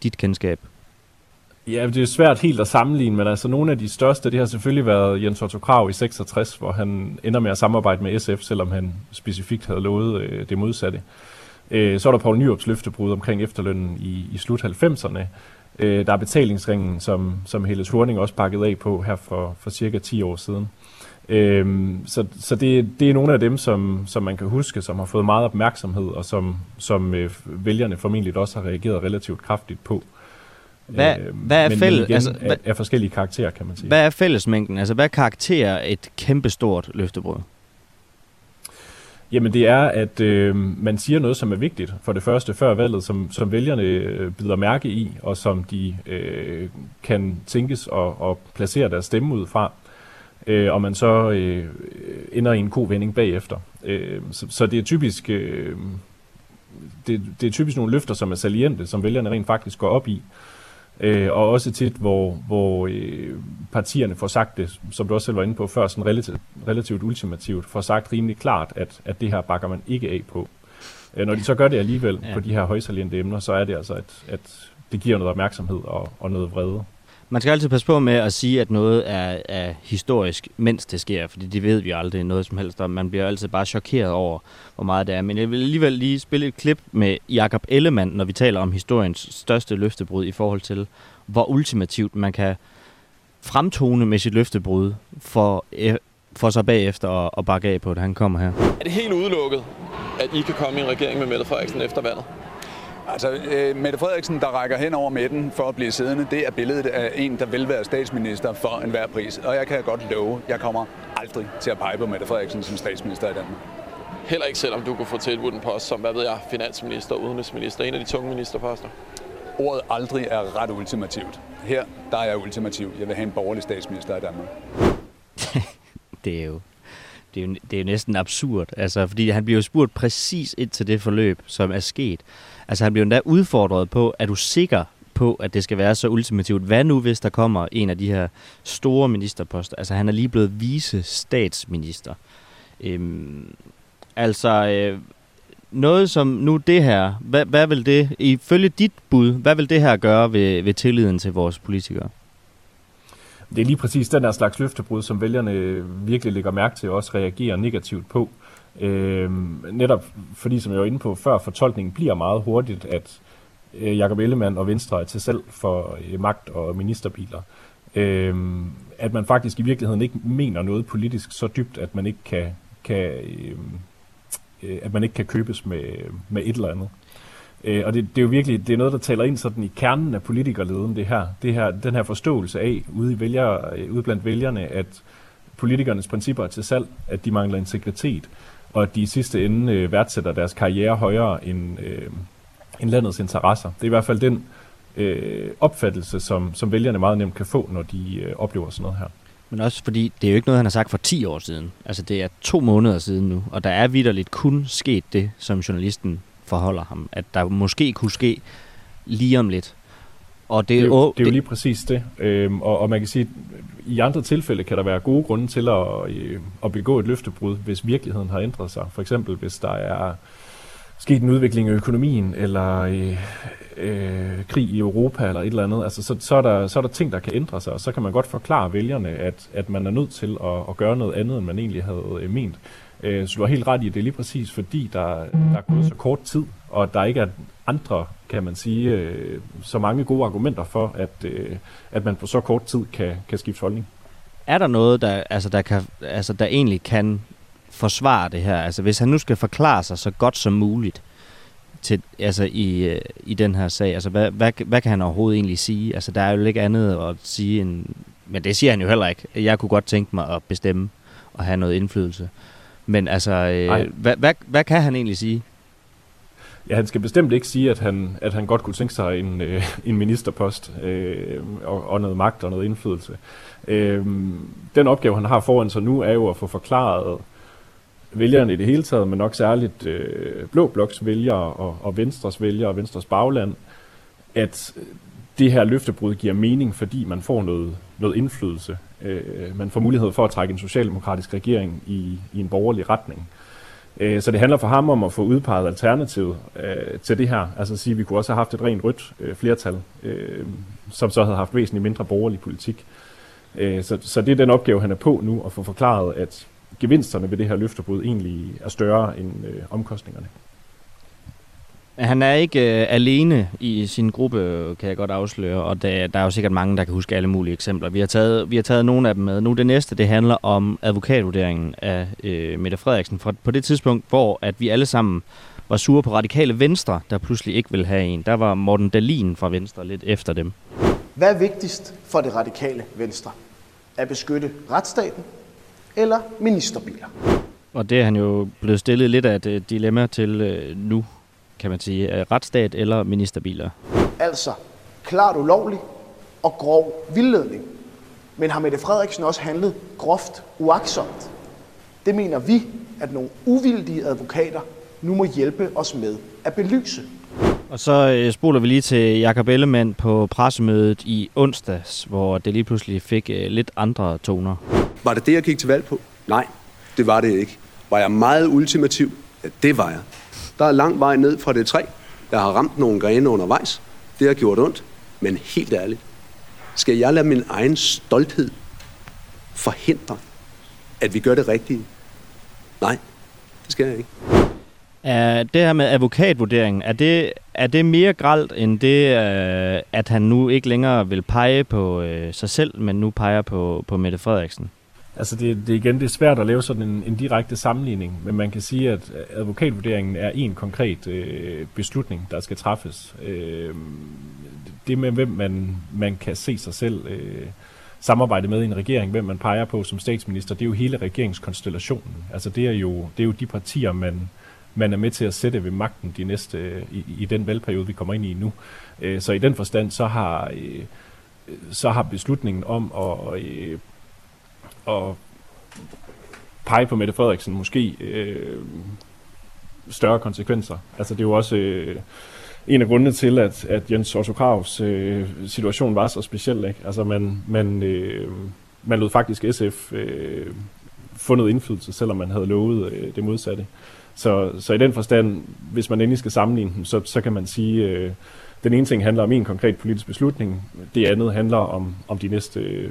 Speaker 1: dit kendskab?
Speaker 4: Ja, det er svært helt at sammenligne, men altså nogle af de største, det har selvfølgelig været Jens Otto Krav i 66, hvor han ender med at samarbejde med SF, selvom han specifikt havde lovet øh, det modsatte. Øh, så er der Poul Nyrups løftebrud omkring efterlønnen i, i slut 90'erne. Øh, der er betalingsringen, som, som Helle Thorning også pakkede af på her for, for cirka 10 år siden. Øh, så så det, det er nogle af dem, som, som man kan huske, som har fået meget opmærksomhed, og som, som øh, vælgerne formentlig også har reageret relativt kraftigt på.
Speaker 1: Hvad, øh, hvad er fælles, igen,
Speaker 4: altså, hvad, er forskellige karakterer, kan man sige.
Speaker 1: Hvad er fællesmængden? Altså, hvad karakterer et kæmpestort løftebrud?
Speaker 4: Jamen det er, at øh, man siger noget, som er vigtigt for det første før valget, som, som vælgerne øh, bider mærke i, og som de øh, kan tænkes at, at placere deres stemme ud fra, øh, og man så øh, ender i en kovending bagefter. Øh, så, så det er typisk... Øh, det, det er typisk nogle løfter, som er saliente, som vælgerne rent faktisk går op i. Øh, og også tit, hvor, hvor øh, partierne får sagt det, som du også selv var inde på før, sådan relativt, relativt ultimativt, får sagt rimelig klart, at, at det her bakker man ikke af på. Øh, når de så gør det alligevel ja. på de her højsaliente emner, så er det altså, at, at det giver noget opmærksomhed og, og noget vrede.
Speaker 1: Man skal altid passe på med at sige, at noget er, er historisk, mens det sker, fordi det ved vi aldrig noget som helst og Man bliver altid bare chokeret over, hvor meget det er. Men jeg vil alligevel lige spille et klip med Jakob Ellemann, når vi taler om historiens største løftebrud i forhold til, hvor ultimativt man kan fremtone med sit løftebrud for, øh, for så bagefter at, at bakke af på det. Han kommer her.
Speaker 5: Er det helt udelukket, at I kan komme i en regering med Mette Frederiksen efter valget?
Speaker 6: Altså, øh, Mette Frederiksen, der rækker hen over midten for at blive siddende, det er billedet af en, der vil være statsminister for enhver pris. Og jeg kan godt love, jeg kommer aldrig til at pege på Mette Frederiksen som statsminister i Danmark.
Speaker 5: Heller ikke selvom du kunne få tilbudt en post som, hvad ved jeg, finansminister, udenrigsminister, en af de tunge ministerposter?
Speaker 6: Ordet aldrig er ret ultimativt. Her, der er jeg ultimativ. Jeg vil have en borgerlig statsminister i Danmark.
Speaker 1: det er jo det er jo, det er jo næsten absurd, altså, fordi han bliver jo spurgt præcis ind til det forløb, som er sket. Altså han bliver endda udfordret på, er du sikker på, at det skal være så ultimativt? Hvad nu, hvis der kommer en af de her store ministerposter? Altså han er lige blevet vice statsminister. Øhm, altså, øh, noget som nu det her, hvad, hvad vil det, ifølge dit bud, hvad vil det her gøre ved, ved tilliden til vores politikere?
Speaker 4: Det er lige præcis den der slags løftebrud, som vælgerne virkelig lægger mærke til og også reagerer negativt på. Øh, Øh, netop fordi, som jeg var inde på før, fortolkningen bliver meget hurtigt, at øh, Jakob Ellemann og Venstre er til selv for øh, magt- og ministerbiler. Øh, at man faktisk i virkeligheden ikke mener noget politisk så dybt, at man ikke kan, kan øh, øh, at man ikke kan købes med, med et eller andet. Øh, og det, det er jo virkelig det er noget, der taler ind sådan i kernen af politikerleden, det her, det her, den her forståelse af ude, i vælger, øh, ude blandt vælgerne, at politikernes principper er til salg, at de mangler integritet, og at de i sidste ende øh, værdsætter deres karriere højere end, øh, end landets interesser. Det er i hvert fald den øh, opfattelse, som, som vælgerne meget nemt kan få, når de øh, oplever sådan noget her.
Speaker 1: Men også fordi, det er jo ikke noget, han har sagt for 10 år siden. Altså, det er to måneder siden nu, og der er vidderligt kun sket det, som journalisten forholder ham. At der måske kunne ske lige om lidt.
Speaker 4: Og det, det, er jo, det er jo lige præcis det. Øhm, og, og man kan sige, at i andre tilfælde kan der være gode grunde til at, øh, at begå et løftebrud, hvis virkeligheden har ændret sig. For eksempel hvis der er sket en udvikling i økonomien, eller øh, øh, krig i Europa, eller et eller andet. Altså, så, så, er der, så er der ting, der kan ændre sig, og så kan man godt forklare vælgerne, at, at man er nødt til at, at gøre noget andet, end man egentlig havde øh, ment. Øh, så du har helt ret i, at det er lige præcis fordi, der, der er gået så kort tid, og der ikke er andre, kan man sige, øh, så mange gode argumenter for, at, øh, at man på så kort tid kan, kan skifte holdning.
Speaker 1: Er der noget, der, altså, der, kan, altså, der egentlig kan forsvare det her? Altså hvis han nu skal forklare sig så godt som muligt til, altså, i, øh, i den her sag, altså hvad, hvad, hvad kan han overhovedet egentlig sige? Altså der er jo ikke andet at sige end, men det siger han jo heller ikke. Jeg kunne godt tænke mig at bestemme og have noget indflydelse. Men altså, øh, hvad, hvad, hvad kan han egentlig sige?
Speaker 4: Ja, han skal bestemt ikke sige, at han, at han godt kunne tænke sig en, øh, en ministerpost øh, og, og noget magt og noget indflydelse. Øh, den opgave, han har foran sig nu, er jo at få forklaret vælgerne i det hele taget, men nok særligt øh, Blå Bloks vælgere og, og Venstres vælgere og Venstres bagland, at det her løftebrud giver mening, fordi man får noget, noget indflydelse. Øh, man får mulighed for at trække en socialdemokratisk regering i, i en borgerlig retning. Øh, så det handler for ham om at få udpeget alternativet øh, til det her. Altså at sige, at vi kunne også have haft et rent rødt øh, flertal, øh, som så havde haft væsentligt mindre borgerlig politik. Øh, så, så det er den opgave, han er på nu, at få forklaret, at gevinsterne ved det her løftebrud egentlig er større end øh, omkostningerne.
Speaker 1: Han er ikke øh, alene i sin gruppe, kan jeg godt afsløre, og der, der er jo sikkert mange, der kan huske alle mulige eksempler. Vi har taget, vi har taget nogle af dem med. Nu det næste, det handler om advokatvurderingen af øh, Mette Frederiksen. Fra, på det tidspunkt, hvor at vi alle sammen var sure på radikale venstre, der pludselig ikke vil have en. Der var Morten Dalin fra Venstre lidt efter dem.
Speaker 7: Hvad er vigtigst for det radikale venstre? At beskytte retsstaten eller ministerbiler?
Speaker 1: Og det er han jo blevet stillet lidt af et øh, dilemma til øh, nu, kan man sige. Retsstat eller ministerbiler?
Speaker 7: Altså, klart ulovlig og grov vildledning. Men har Mette Frederiksen også handlet groft uaksomt? Det mener vi, at nogle uvildige advokater nu må hjælpe os med at belyse.
Speaker 1: Og så øh, spoler vi lige til Jakob Ellemann på pressemødet i onsdags, hvor det lige pludselig fik øh, lidt andre toner.
Speaker 8: Var det det, jeg gik til valg på? Nej, det var det ikke. Var jeg meget ultimativ? Ja, det var jeg. Der er lang vej ned fra det træ. Jeg har ramt nogle grene undervejs. Det har gjort ondt. Men helt ærligt, skal jeg lade min egen stolthed forhindre, at vi gør det rigtige? Nej, det skal jeg ikke.
Speaker 1: Er det her med advokatvurderingen, er det, er det mere gralt end det, øh, at han nu ikke længere vil pege på øh, sig selv, men nu peger på, på Mette Frederiksen?
Speaker 4: Altså det, det igen, det er svært at lave sådan en, en direkte sammenligning, men man kan sige, at advokatvurderingen er en konkret øh, beslutning, der skal træffes. Øh, det med, hvem man, man kan se sig selv øh, samarbejde med i en regering, hvem man peger på som statsminister, det er jo hele regeringskonstellationen. Altså det er jo, det er jo de partier, man, man er med til at sætte ved magten de næste, i, i den valgperiode, vi kommer ind i nu. Øh, så i den forstand, så har, øh, så har beslutningen om at, øh, at pege på Mette Frederiksen måske øh, større konsekvenser. Altså det er jo også øh, en af grundene til, at, at Jens Otto Kravs øh, situation var så speciel. Ikke? Altså man, man, øh, man lod faktisk SF øh, få noget indflydelse, selvom man havde lovet øh, det modsatte. Så, så i den forstand, hvis man endelig skal sammenligne dem, så, så kan man sige, øh, den ene ting handler om en konkret politisk beslutning, det andet handler om, om de næste øh,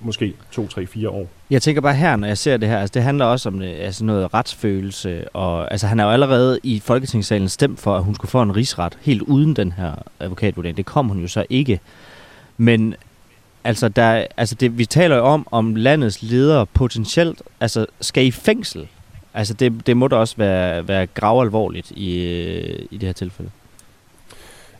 Speaker 4: måske to, tre, fire år.
Speaker 1: Jeg tænker bare her, når jeg ser det her, altså det handler også om øh, altså noget retsfølelse, og altså han er jo allerede i Folketingssalen stemt for, at hun skulle få en rigsret, helt uden den her advokatvurdering. Det kom hun jo så ikke. Men altså, der, altså det, vi taler jo om, om landets ledere potentielt altså, skal i fængsel. Altså det, det må da også være, være gravalvorligt i, øh, i det her tilfælde.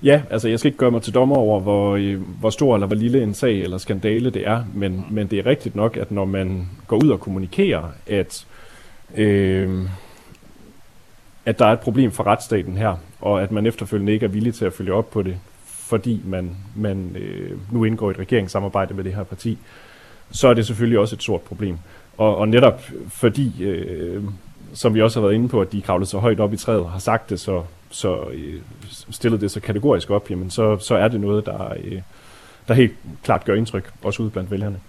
Speaker 4: Ja, altså jeg skal ikke gøre mig til dommer over, hvor, øh, hvor stor eller hvor lille en sag eller skandale det er, men, men det er rigtigt nok, at når man går ud og kommunikerer, at, øh, at der er et problem for retsstaten her, og at man efterfølgende ikke er villig til at følge op på det, fordi man, man øh, nu indgår i et regeringssamarbejde med det her parti, så er det selvfølgelig også et stort problem. Og, og netop fordi, øh, som vi også har været inde på, at de kravlet så højt op i træet og har sagt det så, så øh, stillet det så kategorisk op, jamen så, så er det noget, der, øh, der helt klart gør indtryk, også ude blandt vælgerne.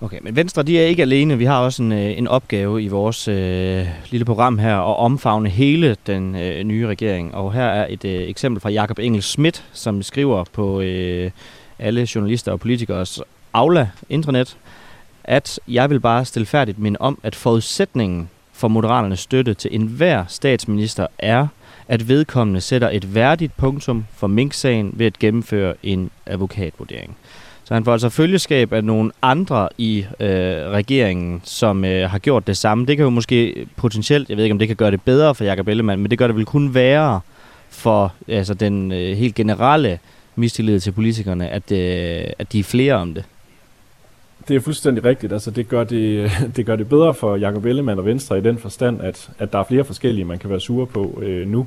Speaker 1: Okay, men Venstre de er ikke alene. Vi har også en, øh, en opgave i vores øh, lille program her at omfavne hele den øh, nye regering. Og her er et øh, eksempel fra Jakob Engel Schmidt, som skriver på øh, alle journalister og politikers Aula intranet, at jeg vil bare stilfærdigt minde om, at forudsætningen for Moderaternes støtte til enhver statsminister er, at vedkommende sætter et værdigt punktum for Mink-sagen ved at gennemføre en advokatvurdering. Så han får altså følgeskab af nogle andre i øh, regeringen, som øh, har gjort det samme. Det kan jo måske potentielt, jeg ved ikke om det kan gøre det bedre for Jakob Ellemann, men det gør det vel kun værre for altså, den øh, helt generelle mistillid til politikerne, at, øh, at de er flere om det.
Speaker 4: Det er fuldstændig rigtigt. Altså, det, gør det, det gør det bedre for Jakob Ellemann og Venstre i den forstand, at, at der er flere forskellige, man kan være sure på øh, nu.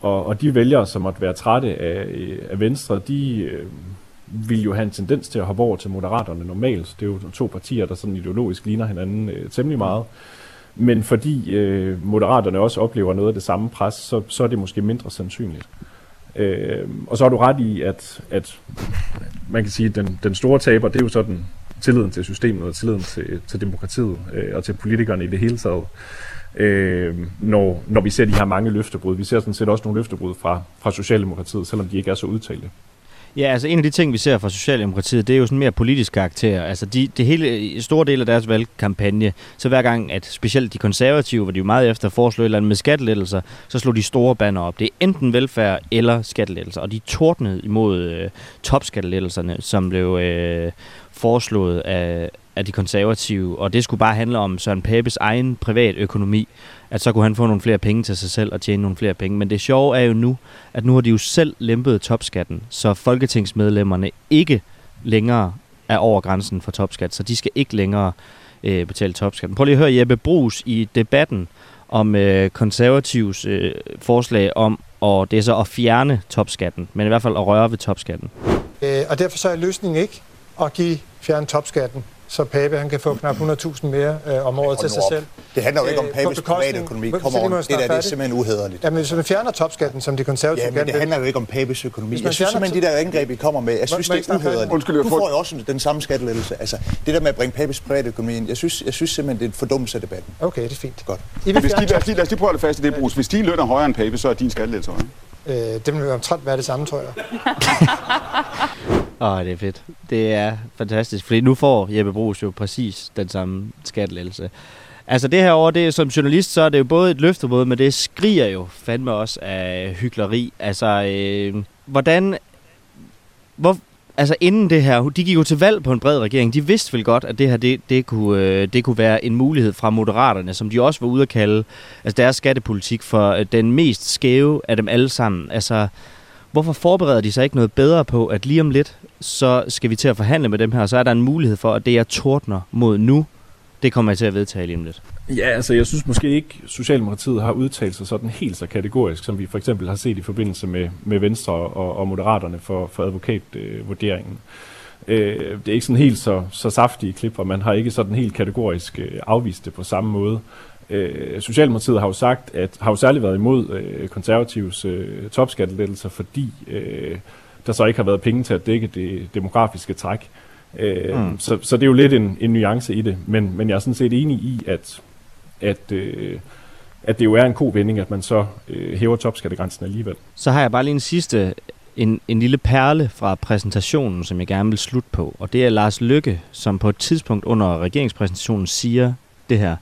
Speaker 4: Og, og de vælgere, som måtte være trætte af, øh, af Venstre, de øh, vil jo have en tendens til at hoppe over til Moderaterne normalt. Det er jo to partier, der sådan ideologisk ligner hinanden øh, temmelig meget. Men fordi øh, Moderaterne også oplever noget af det samme pres, så, så er det måske mindre sandsynligt. Øh, og så har du ret i, at, at man kan sige, at den, den store taber, det er jo sådan tilliden til systemet og tilliden til, til demokratiet øh, og til politikerne i det hele taget. Øh, når, når vi ser de her mange løftebrud. Vi ser sådan set også nogle løftebrud fra, fra Socialdemokratiet, selvom de ikke er så udtalte.
Speaker 1: Ja, altså en af de ting, vi ser fra Socialdemokratiet, det er jo sådan mere politisk karakter. Altså de, det hele, store del af deres valgkampagne, så hver gang, at specielt de konservative, hvor de jo meget efter foreslå et eller andet med skattelettelser, så slog de store banner op. Det er enten velfærd eller skattelettelser, og de tordnede imod øh, topskattelettelserne, som blev øh, foreslået af, af de konservative, og det skulle bare handle om Søren Papes egen privat økonomi, at så kunne han få nogle flere penge til sig selv og tjene nogle flere penge. Men det sjove er jo nu, at nu har de jo selv lempet topskatten, så folketingsmedlemmerne ikke længere er over grænsen for topskat, så de skal ikke længere øh, betale topskatten. Prøv lige at høre Jeppe Brugs i debatten om øh, konservativs øh, forslag om, og det er så at fjerne topskatten, men i hvert fald at røre ved topskatten.
Speaker 9: Øh, og derfor så er løsningen ikke at give fjerne topskatten så Pape han kan få knap 100.000 mere øh, om året til sig selv.
Speaker 10: Det handler jo ikke om øh, Papes private økonomi. Kom on, det der det er simpelthen uhederligt.
Speaker 9: Jamen, hvis man fjerner topskatten, som de konservative
Speaker 10: ja, men det handler jo ikke om Papes økonomi. Jeg synes simpelthen, de der angreb, I kommer med, jeg synes, det er uhederligt. Undskyld, du får jo også den samme skattelettelse. Altså, det der med at bringe Papes private økonomi ind, jeg synes, jeg synes simpelthen, det er en fordummelse af debatten.
Speaker 9: Okay, det er fint.
Speaker 10: Godt.
Speaker 11: Hvis de, lad, os lige, lad os lige prøve at fast i det, Bruce. Hvis de lønner højere end Pape, så er din skattelettelse højere.
Speaker 9: Øh, det vil omtrent være det samme, tror jeg.
Speaker 1: Åh, oh, det er fedt. Det er fantastisk, fordi nu får Jeppe Brugs jo præcis den samme skattelettelse. Altså det her år, det er, som journalist, så er det jo både et løftebrud, men det skriger jo fandme også af hyggeleri. Altså, øh, hvordan... Hvor, altså inden det her, de gik jo til valg på en bred regering. De vidste vel godt, at det her, det, det, kunne, øh, det kunne være en mulighed fra Moderaterne, som de også var ude at kalde altså deres skattepolitik for øh, den mest skæve af dem alle sammen. Altså, hvorfor forbereder de sig ikke noget bedre på, at lige om lidt, så skal vi til at forhandle med dem her, og så er der en mulighed for, at det, jeg tordner mod nu, det kommer jeg til at vedtage lige om lidt.
Speaker 4: Ja, altså jeg synes måske ikke, Socialdemokratiet har udtalt sig sådan helt så kategorisk, som vi for eksempel har set i forbindelse med, med Venstre og, og Moderaterne for, for advokatvurderingen. Øh, det er ikke sådan helt så, så saftige klip, og man har ikke sådan helt kategorisk øh, afvist det på samme måde. Øh, Socialdemokratiet har jo sagt, at har jo særligt været imod øh, konservatives øh, topskattelettelser, fordi øh, der så ikke har været penge til at dække det demografiske træk. Øh, mm. så, så det er jo lidt en, en nuance i det, men, men jeg er sådan set enig i, at, at, øh, at det jo er en god vending, at man så øh, hæver topskattegrænsen alligevel.
Speaker 1: Så har jeg bare lige en sidste, en, en lille perle fra præsentationen, som jeg gerne vil slutte på. Og det er Lars Lykke, som på et tidspunkt under regeringspræsentationen siger det her.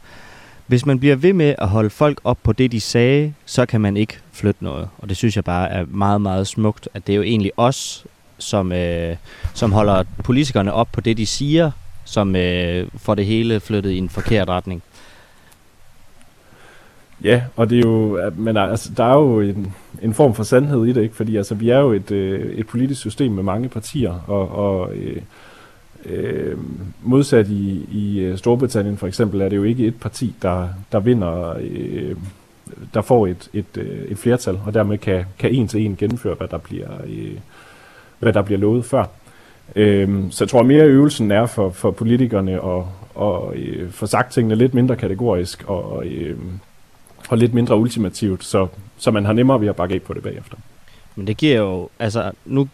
Speaker 1: Hvis man bliver ved med at holde folk op på det, de sagde, så kan man ikke flytte noget. Og det synes jeg bare er meget, meget smukt, at det er jo egentlig os, som, øh, som holder politikerne op på det, de siger, som øh, får det hele flyttet i en forkert retning.
Speaker 4: Ja, og det er jo, men altså, der er jo en, en form for sandhed i det, ikke? fordi altså, vi er jo et, øh, et politisk system med mange partier, og, og øh, øh, modsat i, i øh, Storbritannien for eksempel, er det jo ikke et parti, der, der vinder, øh, der får et, et, øh, et flertal, og dermed kan, kan en til en gennemføre, hvad der bliver, øh, hvad der bliver lovet før. Øh, så jeg tror mere øvelsen er for, for politikerne at, og, øh, få sagt tingene lidt mindre kategorisk, og øh, og lidt mindre ultimativt, så, så man har nemmere ved at bakke af på det bagefter.
Speaker 1: Men det giver jo, altså nu,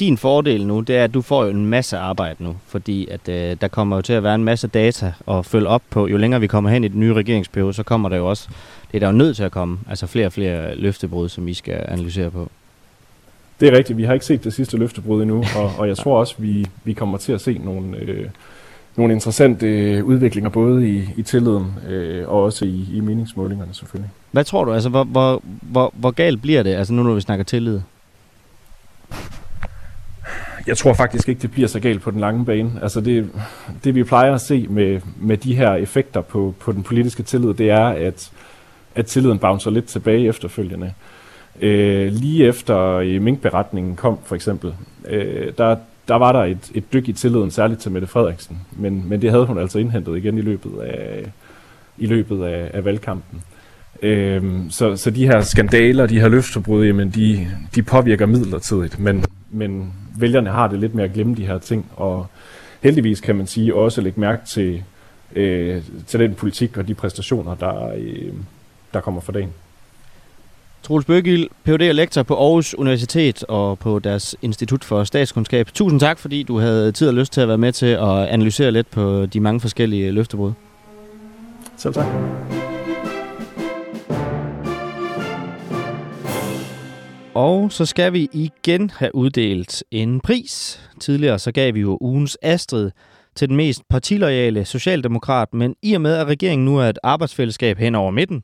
Speaker 1: din fordel nu, det er, at du får jo en masse arbejde nu, fordi at øh, der kommer jo til at være en masse data at følge op på. Jo længere vi kommer hen i den nye regeringsperiode, så kommer der jo også, det er der jo nødt til at komme, altså flere og flere løftebrud, som vi skal analysere på.
Speaker 4: Det er rigtigt, vi har ikke set det sidste løftebrud endnu, og, og jeg tror også, vi, vi kommer til at se nogle, øh, nogle interessante øh, udviklinger, både i, i tilliden øh, og også i, i meningsmålingerne selvfølgelig.
Speaker 1: Hvad tror du, altså hvor, hvor, hvor, hvor galt bliver det, altså nu når vi snakker tillid?
Speaker 4: Jeg tror faktisk ikke, det bliver så galt på den lange bane. Altså det, det vi plejer at se med, med de her effekter på, på den politiske tillid, det er, at, at tilliden bouncer lidt tilbage efterfølgende. Øh, lige efter øh, minkberetningen kom for eksempel, øh, der, der var der et, et dyk i tilliden, særligt til Mette Frederiksen. Men, men det havde hun altså indhentet igen i løbet af, i løbet af, af valgkampen. Øhm, så, så de her skandaler, de her løftebrud, jamen de, de påvirker midlertidigt, men, men vælgerne har det lidt med at glemme de her ting, og heldigvis kan man sige også lægge mærke til, øh, til den politik og de præstationer, der, øh, der kommer for dagen.
Speaker 1: Troels Bøgild, Ph.D. og lektor på Aarhus Universitet og på deres Institut for Statskundskab. Tusind tak, fordi du havde tid og lyst til at være med til at analysere lidt på de mange forskellige løftebrud.
Speaker 4: Selv tak.
Speaker 1: Og så skal vi igen have uddelt en pris. Tidligere så gav vi jo ugens Astrid til den mest partiloyale socialdemokrat, men i og med, at regeringen nu er et arbejdsfællesskab hen over midten,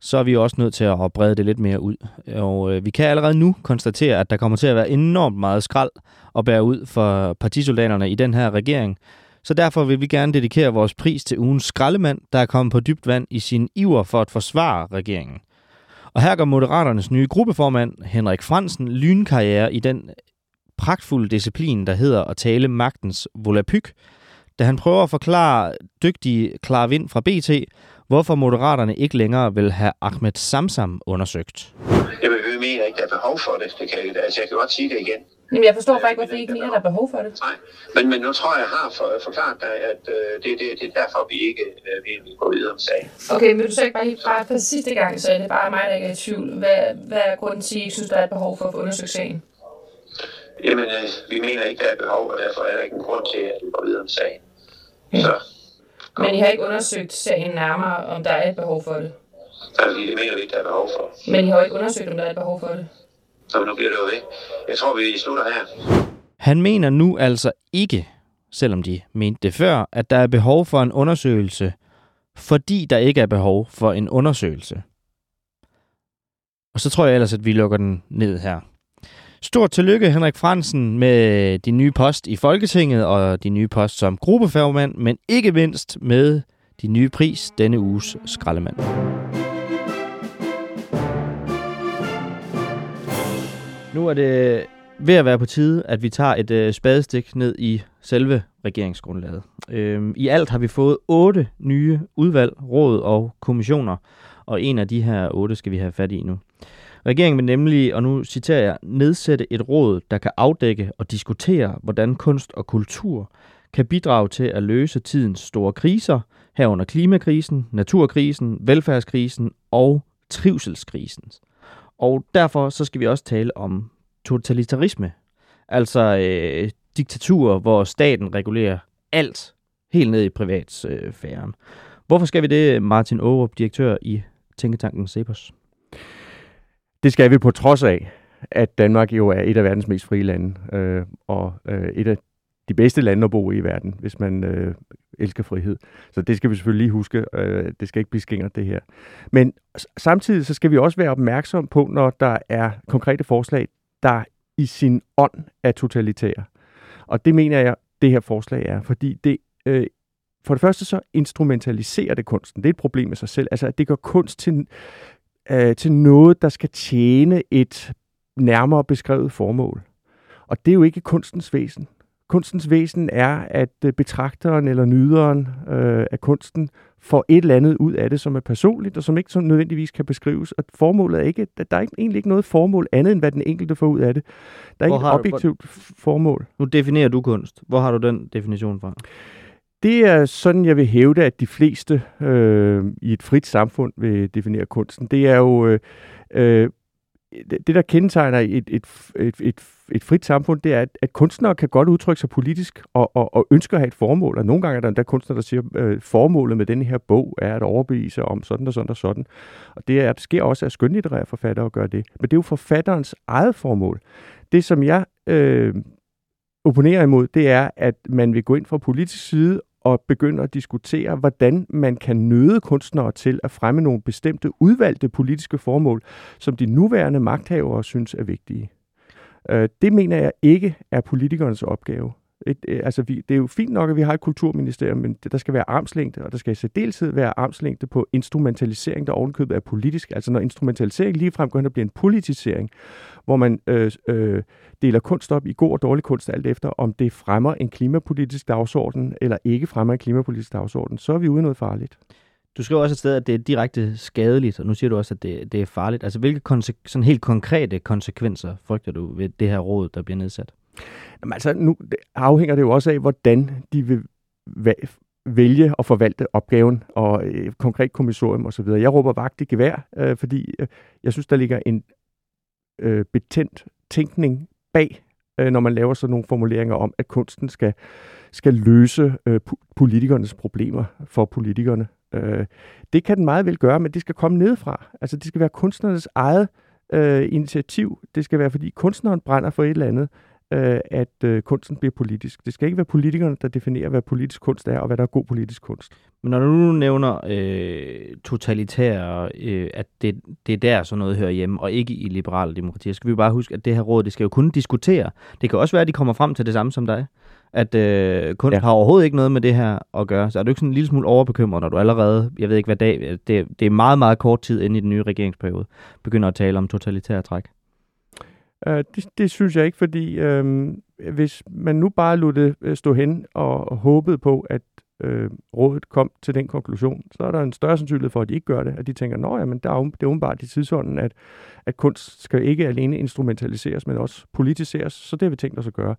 Speaker 1: så er vi også nødt til at brede det lidt mere ud. Og øh, vi kan allerede nu konstatere, at der kommer til at være enormt meget skrald at bære ud for partisoldaterne i den her regering. Så derfor vil vi gerne dedikere vores pris til ugens skraldemand, der er kommet på dybt vand i sin iver for at forsvare regeringen. Og her går Moderaternes nye gruppeformand, Henrik Fransen, lynkarriere i den pragtfulde disciplin, der hedder at tale magtens volapyk, da han prøver at forklare dygtige Klar Vind fra BT, hvorfor Moderaterne ikke længere vil have Ahmed Samsam undersøgt.
Speaker 12: Jamen, vi mener ikke, der er behov for det. det kan, altså, jeg kan godt sige det igen.
Speaker 13: Jamen, jeg forstår bare ikke, hvorfor I ikke mener, der er behov for det.
Speaker 12: Nej, men, men nu tror jeg, jeg har for, forklaret dig, at øh, det, det, det er derfor, vi ikke øh, vil, gå videre om sagen.
Speaker 13: Okay, men du ikke bare, bare for sidste gang, så er det bare mig, der ikke er i tvivl. Hvad, hvad er grunden til, at I ikke synes, der er et behov for at få undersøgt sagen?
Speaker 12: Jamen, øh, vi mener ikke, der er behov, og derfor er der ikke en grund til, at vi går videre om sagen.
Speaker 13: Ja. Så men I har ikke undersøgt sagen nærmere, om der er et behov for det?
Speaker 12: Altså, det mener vi ikke, der er behov for.
Speaker 13: Men I har ikke undersøgt, om der er et behov for det?
Speaker 12: Så nu bliver det jo ved. Jeg tror, vi slutter her.
Speaker 1: Han mener nu altså ikke, selvom de mente det før, at der er behov for en undersøgelse, fordi der ikke er behov for en undersøgelse. Og så tror jeg ellers, at vi lukker den ned her. Stort tillykke, Henrik Fransen, med din nye post i Folketinget og din nye post som gruppeformand, men ikke mindst med din nye pris denne uges skraldemand. Nu er det ved at være på tide, at vi tager et øh, spadestik ned i selve regeringsgrundlaget. Øhm, I alt har vi fået otte nye udvalg, råd og kommissioner, og en af de her otte skal vi have fat i nu. Regeringen vil nemlig, og nu citerer jeg, nedsætte et råd, der kan afdække og diskutere, hvordan kunst og kultur kan bidrage til at løse tidens store kriser, herunder klimakrisen, naturkrisen, velfærdskrisen og trivselskrisen. Og derfor så skal vi også tale om totalitarisme, altså øh, diktaturer, hvor staten regulerer alt helt ned i privatsfæren. Øh, Hvorfor skal vi det, Martin Aarup, direktør i Tænketanken Cepos.
Speaker 14: Det skal vi på trods af, at Danmark jo er et af verdens mest frie lande, øh, og øh, et af de bedste lande at bo i i verden, hvis man øh, elsker frihed. Så det skal vi selvfølgelig lige huske. Øh, det skal ikke blive skængert, det her. Men samtidig så skal vi også være opmærksom på, når der er konkrete forslag, der i sin ånd er totalitære. Og det mener jeg, det her forslag er, fordi det øh, for det første så instrumentaliserer det kunsten. Det er et problem i sig selv. Altså, at det gør kunst til, øh, til noget, der skal tjene et nærmere beskrevet formål. Og det er jo ikke kunstens væsen. Kunstens væsen er, at øh, betragteren eller nyderen øh, af kunsten får et eller andet ud af det, som er personligt, og som ikke så nødvendigvis kan beskrives. Og formålet er ikke, der er ikke, egentlig ikke noget formål andet, end hvad den enkelte får ud af det. Der er Hvor ikke et objektivt du, formål.
Speaker 1: Nu definerer du kunst. Hvor har du den definition fra?
Speaker 14: Det er sådan, jeg vil hævde, at de fleste øh, i et frit samfund vil definere kunsten. Det er jo øh, øh det, der kendetegner et, et, et, et, et frit samfund, det er, at, at kunstnere kan godt udtrykke sig politisk og, og, og ønsker at have et formål. Og nogle gange er der endda kunstnere, der siger, at øh, formålet med denne her bog er at overbevise om sådan og sådan og sådan. Og det, er, det sker også af skønlitterære forfattere at gøre det. Men det er jo forfatterens eget formål. Det, som jeg øh, opponerer imod, det er, at man vil gå ind fra politisk side og begynde at diskutere, hvordan man kan nøde kunstnere til at fremme nogle bestemte udvalgte politiske formål, som de nuværende magthavere synes er vigtige. Øh, det mener jeg ikke er politikernes opgave. Et, øh, altså, vi, det er jo fint nok, at vi har et kulturministerium, men det, der skal være armslængde, og der skal i særdeleshed være armslængde på instrumentalisering, der ovenkøbet er politisk. Altså når instrumentalisering ligefrem går hen og bliver en politisering, hvor man øh, øh, deler kunst op i god og dårlig kunst, alt efter om det fremmer en klimapolitisk dagsorden, eller ikke fremmer en klimapolitisk dagsorden, så er vi ude noget farligt.
Speaker 1: Du skriver også et sted, at det er direkte skadeligt, og nu siger du også, at det, det er farligt. Altså, hvilke sådan helt konkrete konsekvenser frygter du ved det her råd, der bliver nedsat?
Speaker 14: Jamen, altså, nu afhænger det jo også af, hvordan de vil vælge at forvalte opgaven og øh, konkret kommissorium osv. Jeg råber vagt i gevær, øh, fordi øh, jeg synes, der ligger en øh, betændt tænkning bag, øh, når man laver sådan nogle formuleringer om, at kunsten skal, skal løse øh, politikernes problemer for politikerne. Øh, det kan den meget vel gøre, men det skal komme nedefra. Altså, det skal være kunstnernes eget øh, initiativ. Det skal være, fordi kunstneren brænder for et eller andet, øh, at øh, kunsten bliver politisk. Det skal ikke være politikerne, der definerer, hvad politisk kunst er, og hvad der er god politisk kunst.
Speaker 1: Men når du nu nævner øh, totalitære, øh, at det, det er der, sådan noget hører hjemme, og ikke i liberale demokratier, skal vi bare huske, at det her råd, det skal jo kun diskutere. Det kan også være, at de kommer frem til det samme som dig. At øh, kunst ja. har overhovedet ikke noget med det her at gøre. Så er du ikke sådan en lille smule overbekymret, når du allerede, jeg ved ikke hvad dag, det, det er meget, meget kort tid inde i den nye regeringsperiode, begynder at tale om totalitære træk?
Speaker 14: Øh, det, det synes jeg ikke, fordi øh, hvis man nu bare lod det øh, stå hen og, og håbede på, at øh, rådet kom til den konklusion, så er der en større sandsynlighed for, at de ikke gør det. At de tænker, nå ja, men der er, det er åbenbart i tidsånden, at, at kunst skal ikke alene instrumentaliseres, men også politiseres. Så det har vi tænkt os at gøre.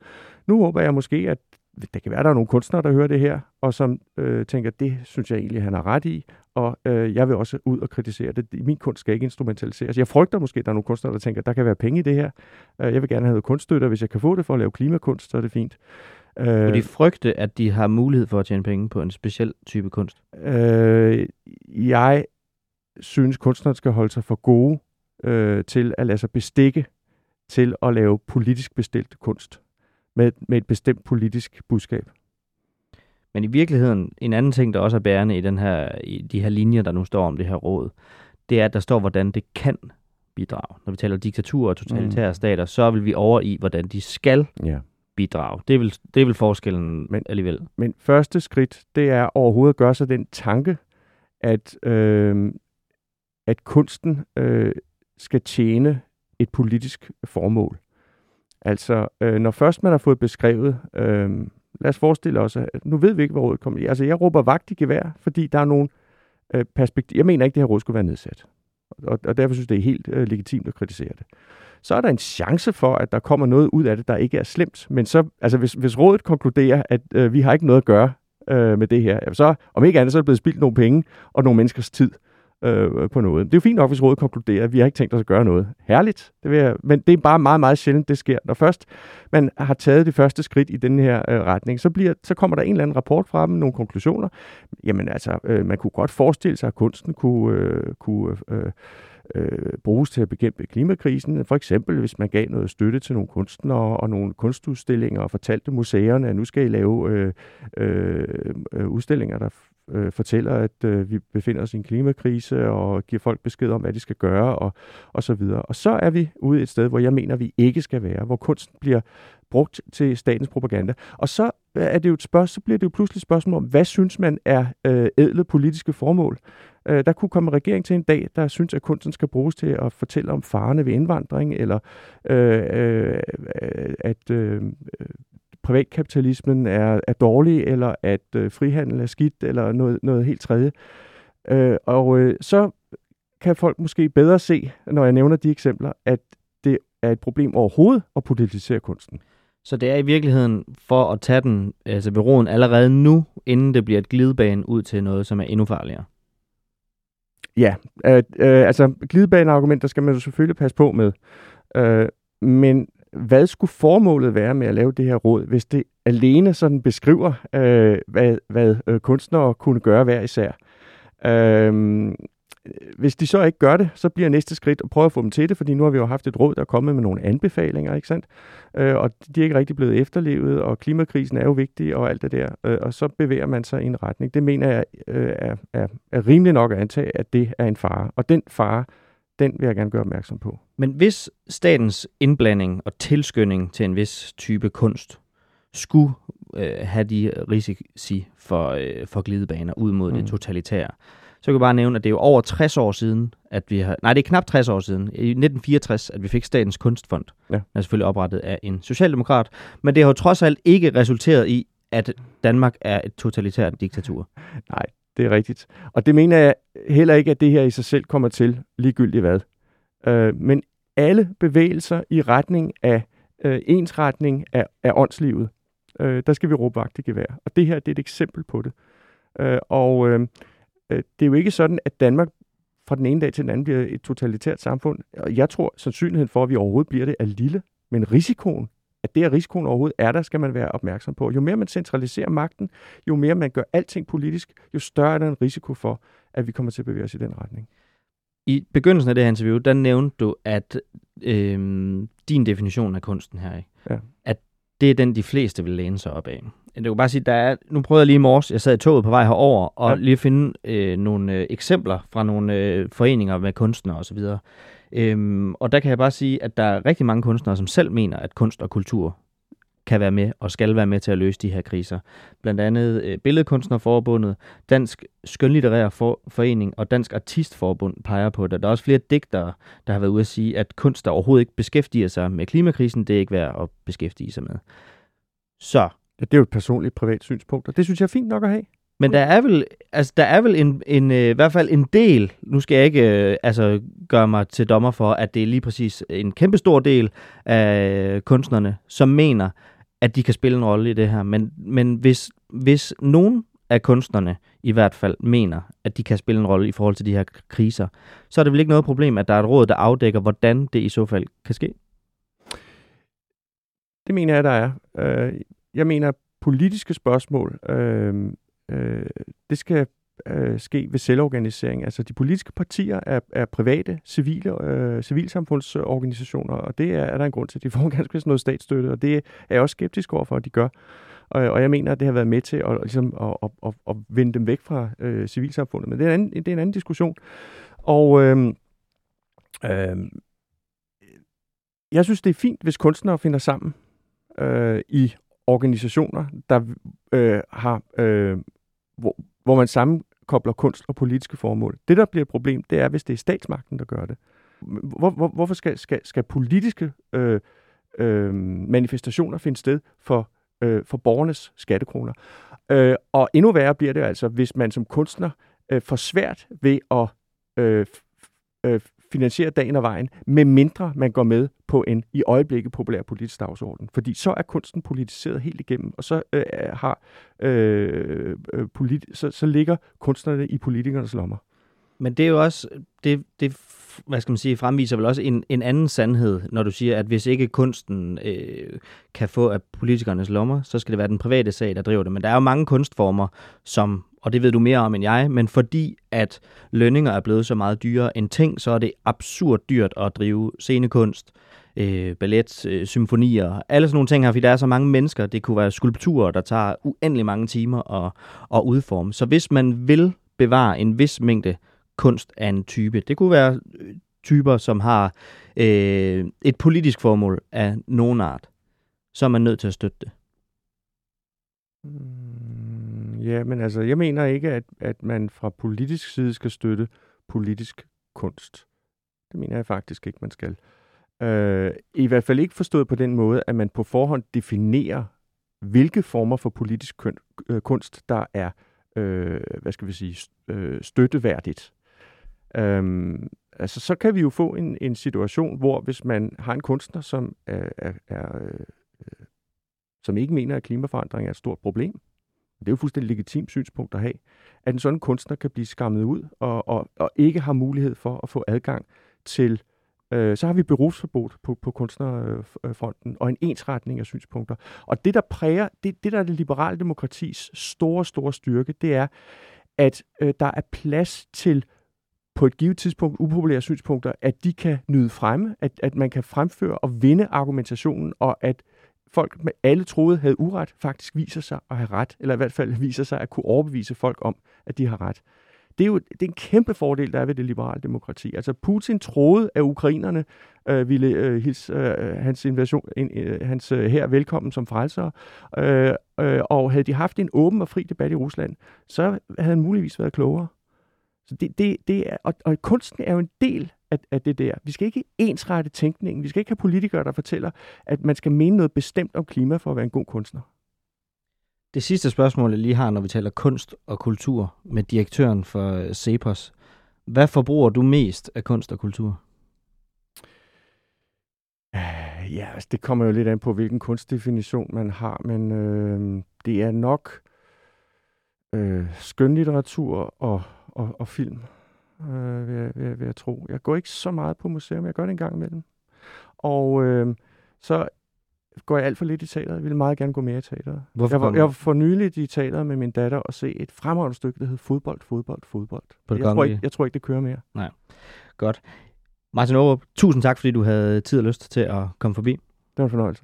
Speaker 14: Nu håber jeg måske, at det kan være, at der er nogle kunstnere, der hører det her, og som øh, tænker, det synes jeg egentlig, han har ret i, og øh, jeg vil også ud og kritisere det. Min kunst skal ikke instrumentaliseres. Jeg frygter måske, at der er nogle kunstnere, der tænker, der kan være penge i det her. Øh, jeg vil gerne have noget kunststøtte, og hvis jeg kan få det for at lave klimakunst, så er det fint.
Speaker 1: Øh, de frygte, at de har mulighed for at tjene penge på en speciel type kunst?
Speaker 14: Øh, jeg synes, kunstnere skal holde sig for gode øh, til at lade sig bestikke til at lave politisk bestilt kunst med, med et bestemt politisk budskab.
Speaker 1: Men i virkeligheden, en anden ting, der også er bærende i, den her, i de her linjer, der nu står om det her råd, det er, at der står, hvordan det kan bidrage. Når vi taler diktatur og totalitære mm. stater, så vil vi over i, hvordan de skal ja. bidrage. Det er, vel, det er vel forskellen men, alligevel.
Speaker 14: Men første skridt, det er overhovedet at gøre sig den tanke, at, øh, at kunsten øh, skal tjene et politisk formål. Altså, øh, når først man har fået beskrevet, øh, lad os forestille os, at nu ved vi ikke, hvor rådet kommer. Altså, jeg råber vagt i gevær, fordi der er nogle øh, perspektiver. Jeg mener ikke, at det her råd skulle være nedsat. Og, og derfor synes jeg, det er helt øh, legitimt at kritisere det. Så er der en chance for, at der kommer noget ud af det, der ikke er slemt. Men så, altså, hvis, hvis rådet konkluderer, at øh, vi har ikke noget at gøre øh, med det her, så om ikke andet, så er det blevet spildt nogle penge og nogle menneskers tid. øh, øh, på noget. Det er jo fint nok, hvis rådet konkluderer, at vi har ikke tænkt os at gøre noget. Herligt, det vil jeg, men det er bare meget, meget sjældent, det sker. Når først man har taget det første skridt i den her øh, retning, så, bliver, så kommer der en eller anden rapport fra dem, nogle konklusioner. Jamen altså, øh, man kunne godt forestille sig, at kunsten kunne, øh, kunne øh, øh, bruges til at bekæmpe klimakrisen. For eksempel, hvis man gav noget støtte til nogle kunstnere og nogle kunstudstillinger og fortalte museerne, at nu skal I lave øh, øh, øh udstillinger, der øh, fortæller, at øh, vi befinder os i en klimakrise og giver folk besked om, hvad de skal gøre og, og så videre. Og så er vi ude et sted, hvor jeg mener, vi ikke skal være, hvor kunsten bliver brugt til statens propaganda. Og så er det jo et spørgsmål, så bliver det jo pludselig et spørgsmål om, hvad synes man er øh, ædle politiske formål? Øh, der kunne komme en regering til en dag, der synes, at kunsten skal bruges til at fortælle om farerne ved indvandring, eller øh, øh, at øh, privatkapitalismen er, er dårlig, eller at øh, frihandel er skidt, eller noget, noget helt tredje. Øh, og øh, så kan folk måske bedre se, når jeg nævner de eksempler, at det er et problem overhovedet at politisere kunsten.
Speaker 1: Så det er i virkeligheden for at tage den altså ved roen allerede nu, inden det bliver et glidebane ud til noget, som er endnu farligere.
Speaker 14: Ja, øh, øh, altså glidebaneargumenter skal man jo selvfølgelig passe på med. Øh, men hvad skulle formålet være med at lave det her råd, hvis det alene sådan beskriver, øh, hvad, hvad øh, kunstnere kunne gøre hver især? Øh, hvis de så ikke gør det, så bliver næste skridt at prøve at få dem til det, fordi nu har vi jo haft et råd, der er kommet med nogle anbefalinger, ikke sandt? Øh, og de er ikke rigtig blevet efterlevet, og klimakrisen er jo vigtig og alt det der, øh, og så bevæger man sig i en retning. Det mener jeg øh, er, er, er rimelig nok at antage, at det er en fare. Og den fare, den vil jeg gerne gøre opmærksom på.
Speaker 1: Men hvis statens indblanding og tilskynding til en vis type kunst skulle øh, have de risici for, øh, for glidebaner ud mod mm. det totalitære, så kan jeg bare nævne, at det er jo over 60 år siden, at vi har... Nej, det er knap 60 år siden. I 1964, at vi fik Statens Kunstfond. Ja. Den er selvfølgelig oprettet af en socialdemokrat. Men det har jo trods alt ikke resulteret i, at Danmark er et totalitært diktatur.
Speaker 14: Nej, det er rigtigt. Og det mener jeg heller ikke, at det her i sig selv kommer til ligegyldigt hvad. Øh, men alle bevægelser i retning af øh, ensretning af, af åndslivet, øh, der skal vi råbe vagt i gevær. Og det her det er et eksempel på det. Øh, og øh, øh det er jo ikke sådan, at Danmark fra den ene dag til den anden bliver et totalitært samfund. Og jeg tror, sandsynligheden for, at vi overhovedet bliver det, er lille. Men risikoen at det her risikoen overhovedet er der, skal man være opmærksom på. Jo mere man centraliserer magten, jo mere man gør alting politisk, jo større er der en risiko for, at vi kommer til at bevæge os i den retning.
Speaker 1: I begyndelsen af det her interview, der nævnte du, at øh, din definition af kunsten her, ikke? Ja. at det er den, de fleste vil læne sig op af. Jeg kan bare sige, der er, nu prøvede jeg lige i morges, jeg sad i toget på vej herover og ja. lige finde øh, nogle øh, eksempler fra nogle øh, foreninger med kunstnere osv. Øhm, og der kan jeg bare sige, at der er rigtig mange kunstnere, som selv mener, at kunst og kultur kan være med og skal være med til at løse de her kriser. Blandt andet øh, Billedkunstnerforbundet, Dansk Skønlitterær For- Forening og Dansk Artistforbund peger på det. Der er også flere digtere, der har været ude at sige, at kunst, der overhovedet ikke beskæftiger sig med klimakrisen, det er ikke værd at beskæftige sig med. Så.
Speaker 14: Ja, det er jo et personligt privat synspunkt, og det synes jeg er fint nok at have.
Speaker 1: Men der er vel, altså, der er vel en, en, øh, i hvert fald en del, nu skal jeg ikke øh, altså, gøre mig til dommer for, at det er lige præcis en kæmpe stor del af kunstnerne, som mener, at de kan spille en rolle i det her. Men, men hvis, hvis nogen af kunstnerne i hvert fald mener, at de kan spille en rolle i forhold til de her kriser, så er det vel ikke noget problem, at der er et råd, der afdækker, hvordan det i så fald kan ske?
Speaker 14: Det mener jeg, der er. Øh, jeg mener, politiske spørgsmål øh, øh, det skal øh, ske ved selvorganisering. Altså de politiske partier er, er private, civile, øh, civilsamfundsorganisationer, og det er, er der en grund til. De får ganske vist noget statsstøtte, og det er jeg også skeptisk over for, at de gør. Og, og jeg mener, at det har været med til at, ligesom, at, at, at, at vende dem væk fra øh, civilsamfundet. Men det er, en anden, det er en anden diskussion. Og øh, øh, jeg synes, det er fint, hvis kunstnere finder sammen øh, i organisationer, der øh, har øh, hvor, hvor man sammenkobler kunst og politiske formål. Det, der bliver et problem, det er, hvis det er statsmagten, der gør det. Hvor, hvor, hvorfor skal, skal, skal politiske øh, øh, manifestationer finde sted for, øh, for borgernes skattekroner? Øh, og endnu værre bliver det altså, hvis man som kunstner øh, får svært ved at øh, øh, finansiere dagen og vejen, med mindre man går med på en i øjeblikket populær politisk dagsorden. Fordi så er kunsten politiseret helt igennem, og så øh, har øh, øh polit, politi- så, så ligger kunstnerne i politikernes lommer.
Speaker 1: Men det er jo også, det, det hvad skal man sige, fremviser vel også en, en anden sandhed, når du siger, at hvis ikke kunsten øh, kan få af politikernes lommer, så skal det være den private sag, der driver det. Men der er jo mange kunstformer, som, og det ved du mere om end jeg, men fordi at lønninger er blevet så meget dyrere end ting, så er det absurd dyrt at drive scenekunst, øh, ballet, øh, symfonier, alle sådan nogle ting her, fordi der er så mange mennesker. Det kunne være skulpturer, der tager uendelig mange timer at, at udforme. Så hvis man vil bevare en vis mængde kunst af en type. Det kunne være øh, typer, som har øh, et politisk formål af nogen art. Så er man nødt til at støtte det.
Speaker 14: Mm, ja, men altså, jeg mener ikke, at, at man fra politisk side skal støtte politisk kunst. Det mener jeg faktisk ikke, man skal. Øh, I hvert fald ikke forstået på den måde, at man på forhånd definerer, hvilke former for politisk køn, øh, kunst, der er øh, hvad skal vi sige, øh, støtteværdigt. Øhm, altså, så kan vi jo få en, en situation, hvor hvis man har en kunstner, som er, er, er øh, som ikke mener, at klimaforandring er et stort problem, det er jo fuldstændig legitimt synspunkt at have, at en sådan kunstner kan blive skammet ud og, og, og ikke har mulighed for at få adgang til øh, så har vi berufsforbud på, på kunstnerfronten og en ensretning af synspunkter. Og det, der præger, det, det der er det liberale demokratis store, store styrke, det er, at øh, der er plads til på et givet tidspunkt upopulære synspunkter, at de kan nyde fremme, at, at man kan fremføre og vinde argumentationen, og at folk med alle troede havde uret, faktisk viser sig at have ret, eller i hvert fald viser sig at kunne overbevise folk om, at de har ret. Det er jo det er en kæmpe fordel, der er ved det liberale demokrati. Altså Putin troede, at ukrainerne øh, ville øh, hilse øh, hans invasion, øh, hans øh, her velkommen som frelsere, øh, øh, og havde de haft en åben og fri debat i Rusland, så havde han muligvis været klogere. Så det, det, det er, og, og kunsten er jo en del af, af det der. Vi skal ikke ensrette tænkningen. Vi skal ikke have politikere, der fortæller, at man skal mene noget bestemt om klima for at være en god kunstner.
Speaker 1: Det sidste spørgsmål, jeg lige har, når vi taler kunst og kultur med direktøren for Cepos. Hvad forbruger du mest af kunst og kultur?
Speaker 14: Ja, altså det kommer jo lidt an på, hvilken kunstdefinition man har, men øh, det er nok øh, skønlitteratur og og, og film, øh, vil, jeg, vil, jeg, vil jeg tro. Jeg går ikke så meget på museum, jeg gør det en gang imellem. Og øh, så går jeg alt for lidt i teateret. Jeg vil meget gerne gå mere i teateret.
Speaker 1: Hvorfor
Speaker 14: jeg, var, jeg var for nyligt i teateret med min datter og se et fremragende stykke, der hedder Fodbold, Fodbold, Fodbold.
Speaker 1: På
Speaker 14: jeg, tror ikke, jeg tror ikke, det kører mere.
Speaker 1: Nej. Godt. Martin Aarup, tusind tak, fordi du havde tid og lyst til at komme forbi. Det
Speaker 14: var en fornøjelse.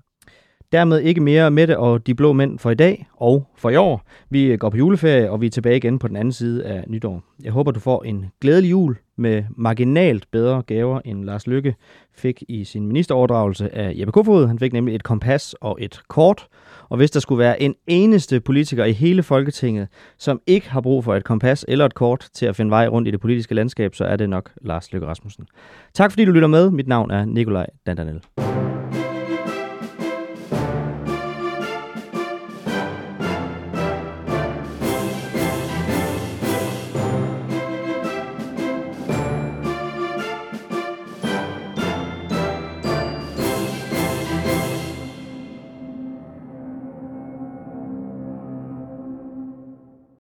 Speaker 1: Dermed ikke mere med det og de blå mænd for i dag og for i år. Vi går på juleferie, og vi er tilbage igen på den anden side af nytår. Jeg håber, du får en glædelig jul med marginalt bedre gaver, end Lars Lykke fik i sin ministeroverdragelse af Jeppe Kofod. Han fik nemlig et kompas og et kort. Og hvis der skulle være en eneste politiker i hele Folketinget, som ikke har brug for et kompas eller et kort til at finde vej rundt i det politiske landskab, så er det nok Lars Lykke Rasmussen. Tak fordi du lytter med. Mit navn er Nikolaj Dandanel.